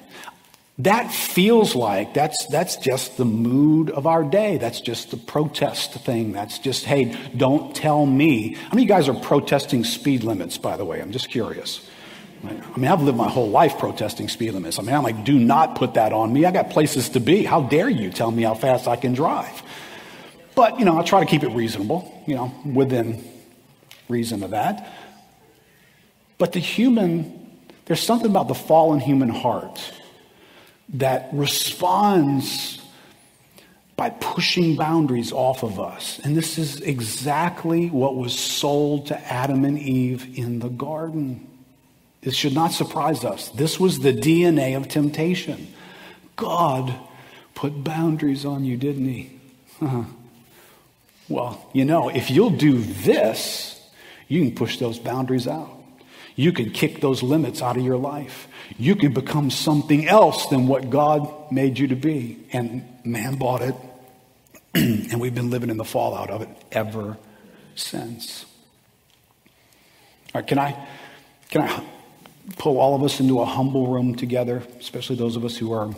That feels like that's, that's just the mood of our day. That's just the protest thing. That's just, hey, don't tell me. How many of you guys are protesting speed limits, by the way? I'm just curious. I mean, I've lived my whole life protesting speed limits. I mean, I'm like, do not put that on me. I got places to be. How dare you tell me how fast I can drive? But, you know, I try to keep it reasonable, you know, within reason of that. But the human, there's something about the fallen human heart that responds by pushing boundaries off of us. And this is exactly what was sold to Adam and Eve in the garden. It should not surprise us. This was the DNA of temptation. God put boundaries on you, didn't he? Well, you know, if you'll do this, you can push those boundaries out. You can kick those limits out of your life. You can become something else than what God made you to be. And man bought it, and we've been living in the fallout of it ever since. All right, can I, can I pull all of us into a humble room together, especially those of us who are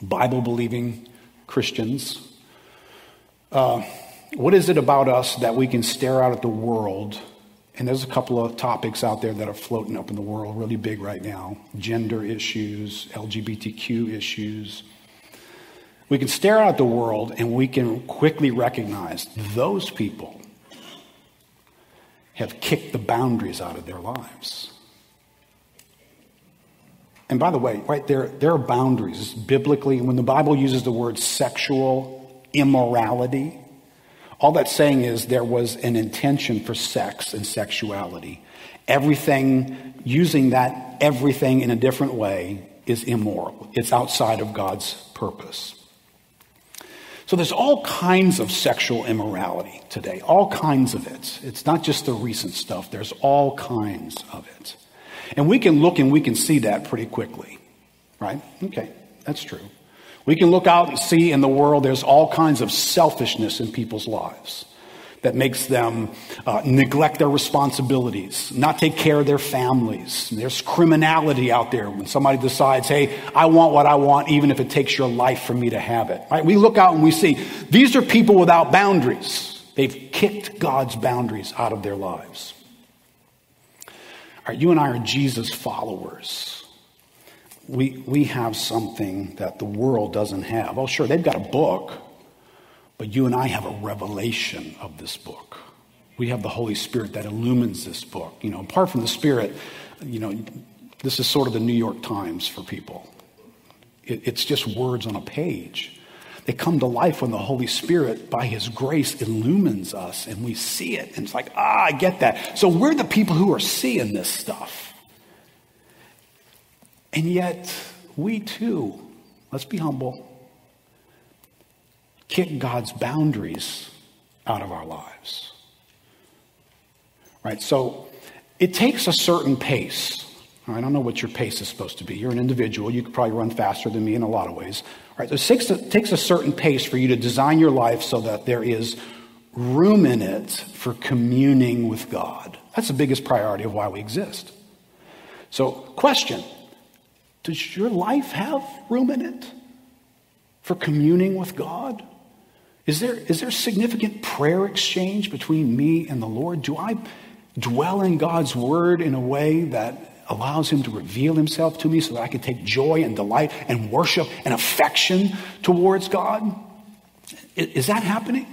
Bible believing Christians? Uh, what is it about us that we can stare out at the world? And there's a couple of topics out there that are floating up in the world really big right now gender issues, LGBTQ issues. We can stare out at the world and we can quickly recognize those people have kicked the boundaries out of their lives. And by the way, right there, there are boundaries biblically. When the Bible uses the word sexual immorality, all that's saying is there was an intention for sex and sexuality. Everything, using that everything in a different way, is immoral. It's outside of God's purpose. So there's all kinds of sexual immorality today, all kinds of it. It's not just the recent stuff, there's all kinds of it. And we can look and we can see that pretty quickly, right? Okay, that's true. We can look out and see in the world there's all kinds of selfishness in people's lives that makes them uh, neglect their responsibilities, not take care of their families. There's criminality out there when somebody decides, hey, I want what I want, even if it takes your life for me to have it. Right? We look out and we see these are people without boundaries. They've kicked God's boundaries out of their lives. All right, you and I are Jesus followers. We, we have something that the world doesn't have. Oh, sure, they've got a book. But you and I have a revelation of this book. We have the Holy Spirit that illumines this book. You know, apart from the Spirit, you know, this is sort of the New York Times for people. It, it's just words on a page. They come to life when the Holy Spirit, by His grace, illumines us and we see it. And it's like, ah, I get that. So we're the people who are seeing this stuff. And yet, we too, let's be humble, kick God's boundaries out of our lives. Right? So it takes a certain pace. I don't know what your pace is supposed to be. You're an individual. You could probably run faster than me in a lot of ways. Right? So it takes, a, it takes a certain pace for you to design your life so that there is room in it for communing with God. That's the biggest priority of why we exist. So, question Does your life have room in it for communing with God? Is there, is there significant prayer exchange between me and the Lord? Do I dwell in God's word in a way that allows him to reveal himself to me so that I can take joy and delight and worship and affection towards God? Is that happening?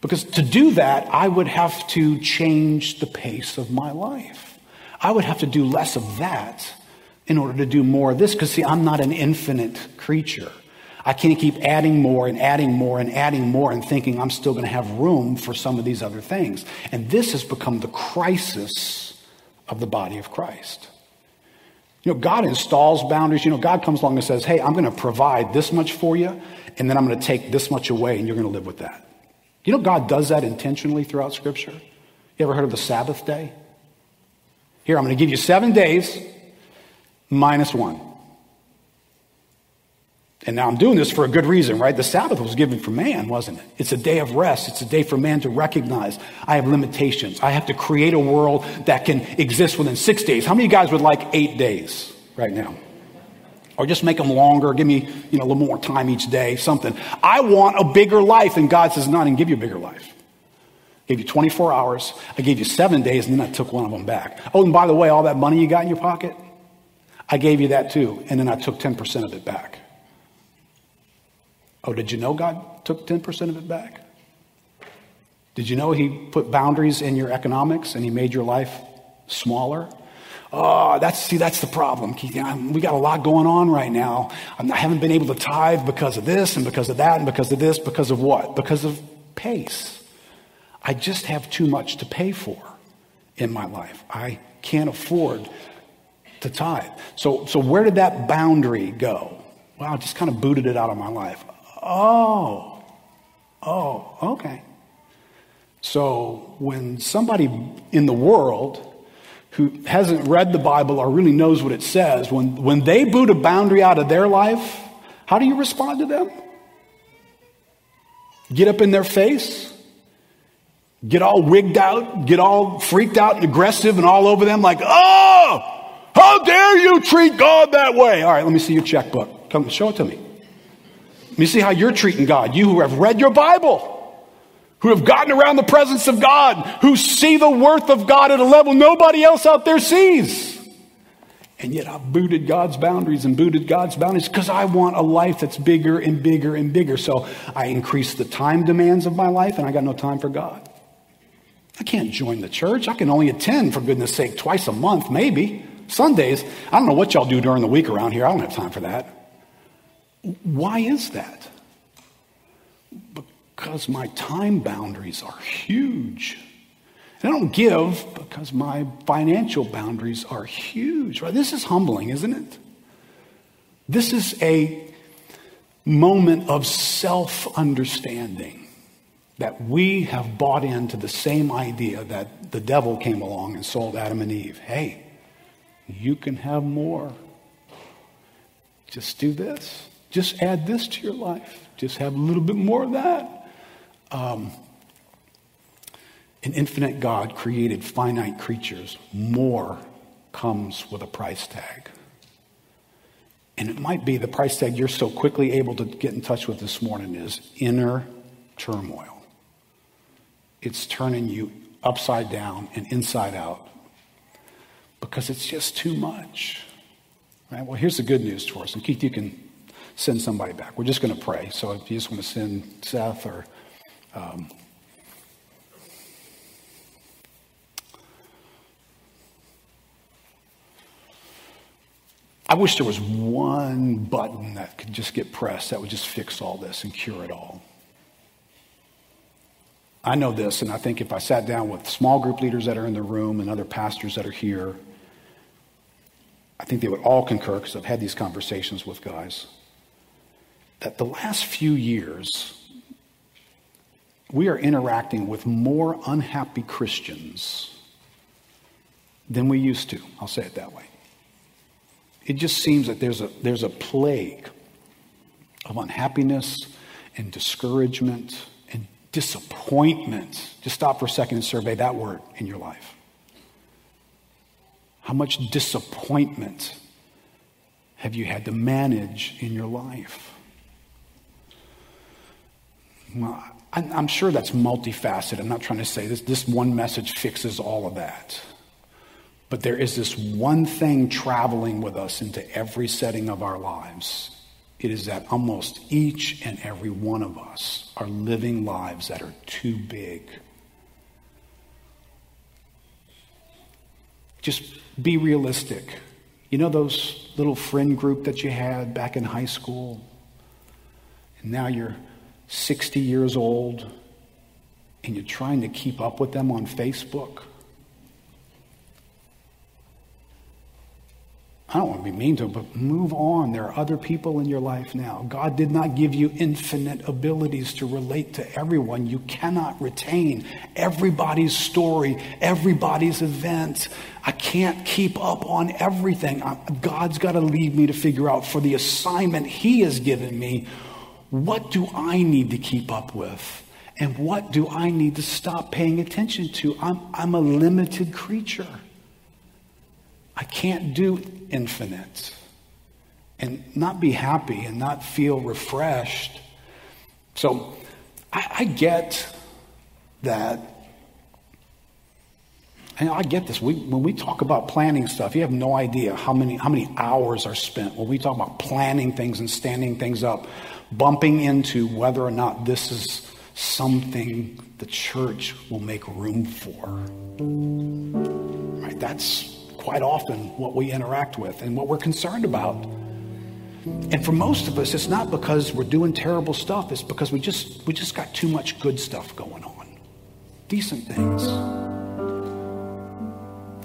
Because to do that, I would have to change the pace of my life. I would have to do less of that in order to do more of this. Because, see, I'm not an infinite creature. I can't keep adding more and adding more and adding more and thinking I'm still going to have room for some of these other things. And this has become the crisis of the body of Christ. You know, God installs boundaries. You know, God comes along and says, Hey, I'm going to provide this much for you, and then I'm going to take this much away, and you're going to live with that. You know, God does that intentionally throughout Scripture. You ever heard of the Sabbath day? Here, I'm going to give you seven days minus one. And now I'm doing this for a good reason, right? The Sabbath was given for man, wasn't it? It's a day of rest. It's a day for man to recognize I have limitations. I have to create a world that can exist within six days. How many guys would like eight days right now? Or just make them longer, give me, you know, a little more time each day, something. I want a bigger life. And God says, no, I didn't give you a bigger life. I gave you 24 hours. I gave you seven days, and then I took one of them back. Oh, and by the way, all that money you got in your pocket, I gave you that too. And then I took 10% of it back. Oh, did you know God took 10% of it back? Did you know He put boundaries in your economics and He made your life smaller? Oh, that's, see, that's the problem. We got a lot going on right now. I haven't been able to tithe because of this and because of that and because of this. Because of what? Because of pace. I just have too much to pay for in my life. I can't afford to tithe. So, so where did that boundary go? I just kind of booted it out of my life. Oh, oh, okay. So when somebody in the world who hasn't read the Bible or really knows what it says, when, when they boot a boundary out of their life, how do you respond to them? Get up in their face? Get all wigged out? Get all freaked out and aggressive and all over them like, oh, how dare you treat God that way? All right, let me see your checkbook. Come show it to me. Let me see how you're treating God. You who have read your Bible who have gotten around the presence of God, who see the worth of God at a level nobody else out there sees. And yet I've booted God's boundaries and booted God's boundaries because I want a life that's bigger and bigger and bigger. So I increase the time demands of my life and I got no time for God. I can't join the church. I can only attend, for goodness sake, twice a month, maybe. Sundays. I don't know what y'all do during the week around here. I don't have time for that. Why is that? because my time boundaries are huge. And I don't give because my financial boundaries are huge. Right? This is humbling, isn't it? This is a moment of self understanding that we have bought into the same idea that the devil came along and sold Adam and Eve. Hey, you can have more. Just do this. Just add this to your life. Just have a little bit more of that. Um, an infinite God created finite creatures. More comes with a price tag. And it might be the price tag you're so quickly able to get in touch with this morning is inner turmoil. It's turning you upside down and inside out because it's just too much. Right? Well, here's the good news for us. And Keith, you can send somebody back. We're just going to pray. So if you just want to send Seth or um, I wish there was one button that could just get pressed that would just fix all this and cure it all. I know this, and I think if I sat down with small group leaders that are in the room and other pastors that are here, I think they would all concur because I've had these conversations with guys that the last few years, we are interacting with more unhappy Christians than we used to. I'll say it that way. It just seems that there's a, there's a plague of unhappiness and discouragement and disappointment. Just stop for a second and survey that word in your life. How much disappointment have you had to manage in your life? Well, I'm sure that's multifaceted. I'm not trying to say this, this one message fixes all of that. But there is this one thing traveling with us into every setting of our lives. It is that almost each and every one of us are living lives that are too big. Just be realistic. You know those little friend group that you had back in high school? And now you're 60 years old and you're trying to keep up with them on Facebook. I don't want to be mean to them, but move on. There are other people in your life now. God did not give you infinite abilities to relate to everyone. You cannot retain everybody's story, everybody's event. I can't keep up on everything. God's got to leave me to figure out for the assignment He has given me what do I need to keep up with? And what do I need to stop paying attention to? I'm, I'm a limited creature. I can't do infinite and not be happy and not feel refreshed. So I, I get that. And I get this. We, when we talk about planning stuff, you have no idea how many, how many hours are spent when we talk about planning things and standing things up bumping into whether or not this is something the church will make room for. Right? That's quite often what we interact with and what we're concerned about. And for most of us, it's not because we're doing terrible stuff, it's because we just we just got too much good stuff going on. Decent things.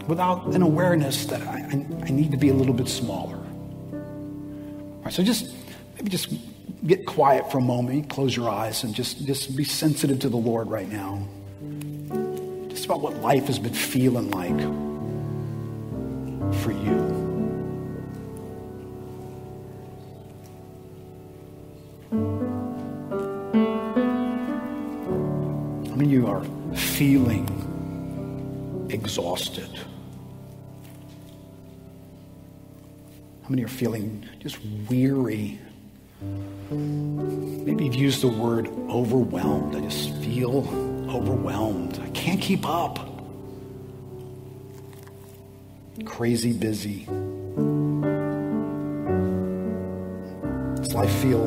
without an awareness that I, I, I need to be a little bit smaller. All right, so just maybe just get quiet for a moment, close your eyes, and just, just be sensitive to the Lord right now. Just about what life has been feeling like for you. Many of you are feeling exhausted? How many are feeling just weary? Maybe you've used the word overwhelmed. I just feel overwhelmed. I can't keep up. Crazy busy. Does life feel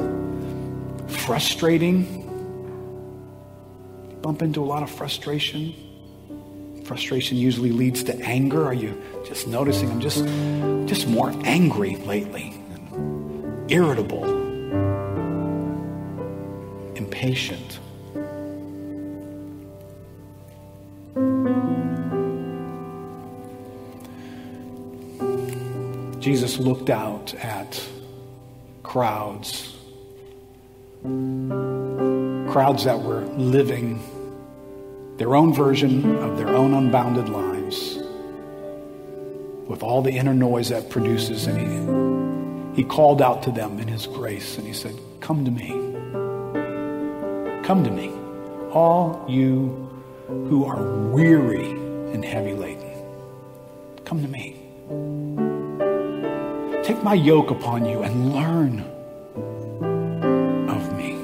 frustrating? Bump into a lot of frustration? Frustration usually leads to anger. Are you just noticing I'm just just more angry lately? Irritable. Impatient. Jesus looked out at crowds, crowds that were living their own version of their own unbounded lives with all the inner noise that produces. And he, he called out to them in his grace and he said, Come to me. Come to me, all you who are weary and heavy laden. Come to me. Take my yoke upon you and learn of me.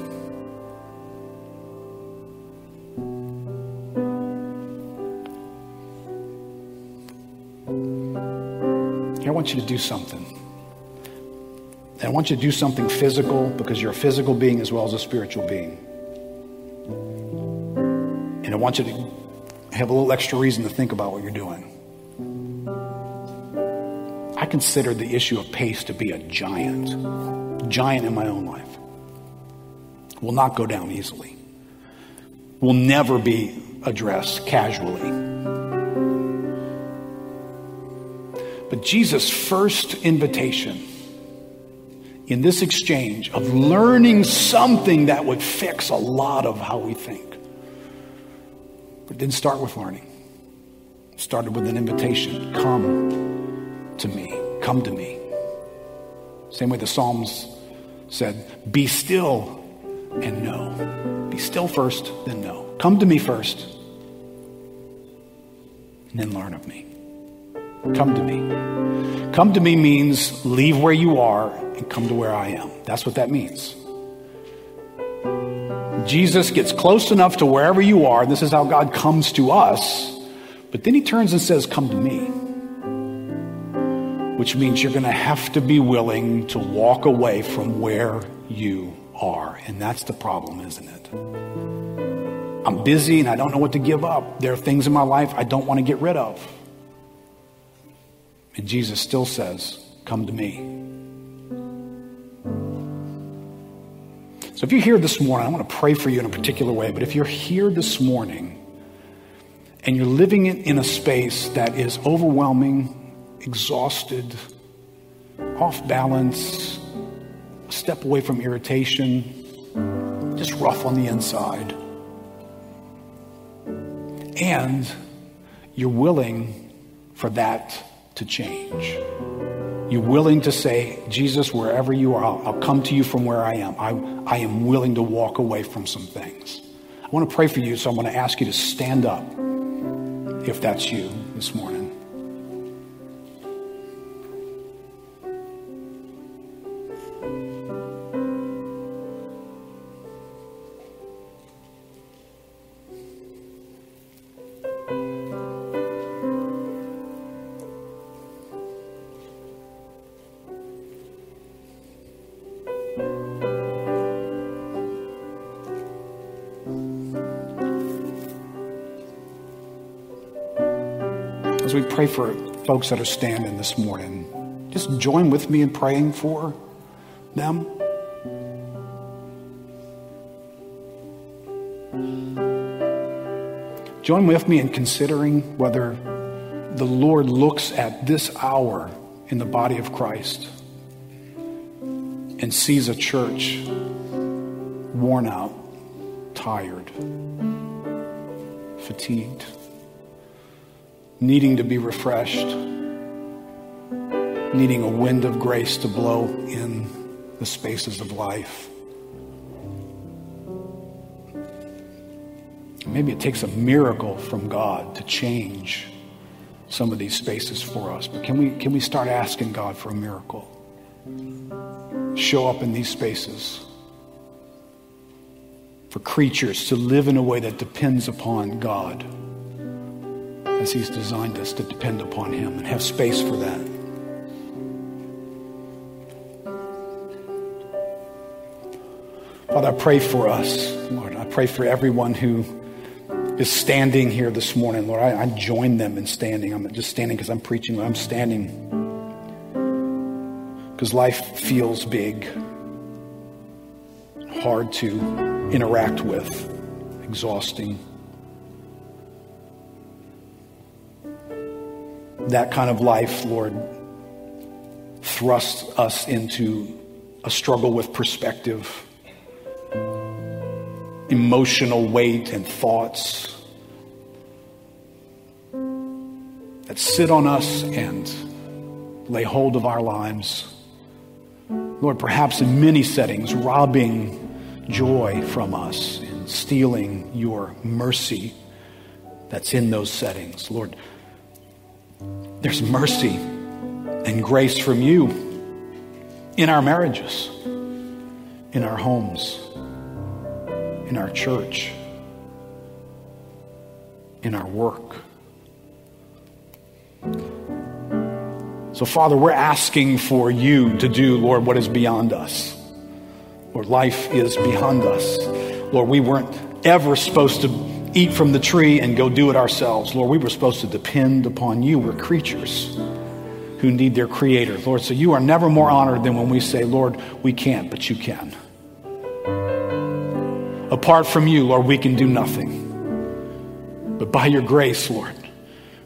I want you to do something. And I want you to do something physical because you're a physical being as well as a spiritual being. And I want you to have a little extra reason to think about what you're doing. I consider the issue of pace to be a giant, giant in my own life. Will not go down easily. Will never be addressed casually. But Jesus' first invitation in this exchange of learning something that would fix a lot of how we think. It didn't start with learning. It started with an invitation. Come to me. Come to me. Same way the Psalms said, be still and know. Be still first, then know. Come to me first, and then learn of me. Come to me. Come to me means leave where you are and come to where I am. That's what that means. Jesus gets close enough to wherever you are. This is how God comes to us. But then he turns and says, Come to me. Which means you're going to have to be willing to walk away from where you are. And that's the problem, isn't it? I'm busy and I don't know what to give up. There are things in my life I don't want to get rid of. And Jesus still says, Come to me. So if you're here this morning, I want to pray for you in a particular way, but if you're here this morning and you're living in a space that is overwhelming, exhausted, off balance, step away from irritation, just rough on the inside, and you're willing for that to change. You're willing to say, Jesus, wherever you are, I'll, I'll come to you from where I am. I, I am willing to walk away from some things. I want to pray for you, so I'm going to ask you to stand up if that's you this morning. Pray for folks that are standing this morning. Just join with me in praying for them. Join with me in considering whether the Lord looks at this hour in the body of Christ and sees a church worn out, tired, fatigued, needing to be refreshed, needing a wind of grace to blow in the spaces of life. Maybe it takes a miracle from God to change some of these spaces for us. But can we, can we start asking God for a miracle? Show up in these spaces for creatures to live in a way that depends upon God as He's designed us to depend upon Him and have space for that. Father, I pray for us, Lord. I pray for everyone who is standing here this morning, Lord, I, I join them in standing. I'm just standing because I'm preaching. I'm standing because life feels big, hard to interact with, exhausting. That kind of life, Lord, thrusts us into a struggle with perspective emotional weight and thoughts that sit on us and lay hold of our lives. Lord, perhaps in many settings, robbing joy from us and stealing your mercy that's in those settings. Lord, there's mercy and grace from you in our marriages, in our homes in our church, in our work. So, Father, we're asking for you to do, Lord, what is beyond us. Lord, life is beyond us. Lord, we weren't ever supposed to eat from the tree and go do it ourselves. Lord, we were supposed to depend upon you. We're creatures who need their creator. Lord, so you are never more honored than when we say, Lord, we can't, but you can. Apart from you, Lord, we can do nothing. But by your grace, Lord,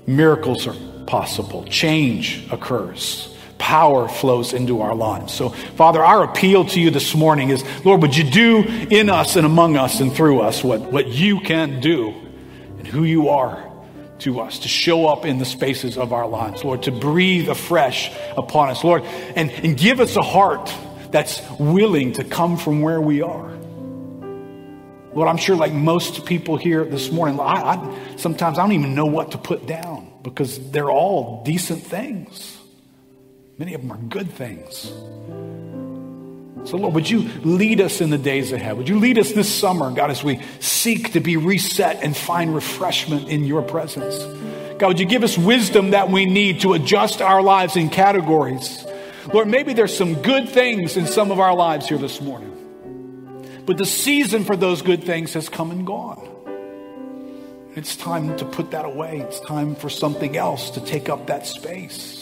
miracles are possible, change occurs. Power flows into our lives. So, Father, our appeal to you this morning is Lord, would you do in us and among us and through us what, what you can do and who you are to us, to show up in the spaces of our lives, Lord, to breathe afresh upon us, Lord, and, and give us a heart that's willing to come from where we are Lord, I'm sure like most people here this morning, I, I, sometimes I don't even know what to put down because they're all decent things. Many of them are good things. So, Lord, would you lead us in the days ahead? Would you lead us this summer, God, as we seek to be reset and find refreshment in your presence? God, would you give us wisdom that we need to adjust our lives in categories? Lord, maybe there's some good things in some of our lives here this morning. But the season for those good things has come and gone. It's time to put that away. It's time for something else to take up that space.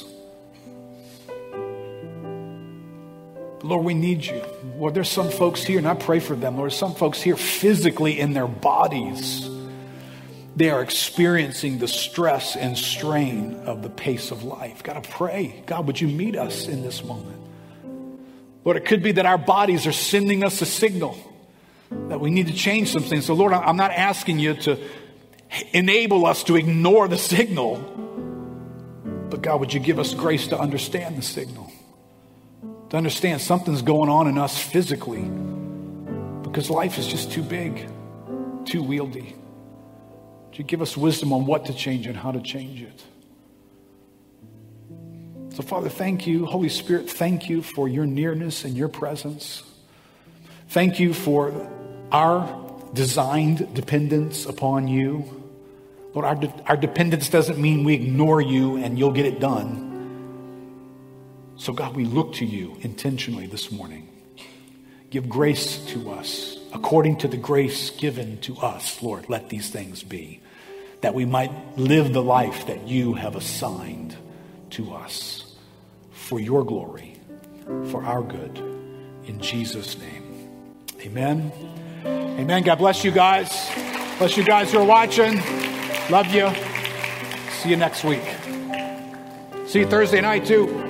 Lord, we need you. Lord, there's some folks here, and I pray for them. Lord, some folks here physically in their bodies, they are experiencing the stress and strain of the pace of life. God, I pray, God, would you meet us in this moment? Lord, it could be that our bodies are sending us a signal that we need to change some things. So, Lord, I'm not asking you to enable us to ignore the signal, but God, would you give us grace to understand the signal? To understand something's going on in us physically because life is just too big, too wieldy. You give us wisdom on what to change and how to change it? So, Father, thank you. Holy Spirit, thank you for your nearness and your presence. Thank you for our designed dependence upon you. Lord, our, de- our dependence doesn't mean we ignore you and you'll get it done. So, God, we look to you intentionally this morning. Give grace to us according to the grace given to us, Lord. Let these things be, that we might live the life that you have assigned to us for your glory, for our good. In Jesus' name, amen. Amen. God bless you guys. Bless you guys who are watching. Love you. See you next week. See you Thursday night, too.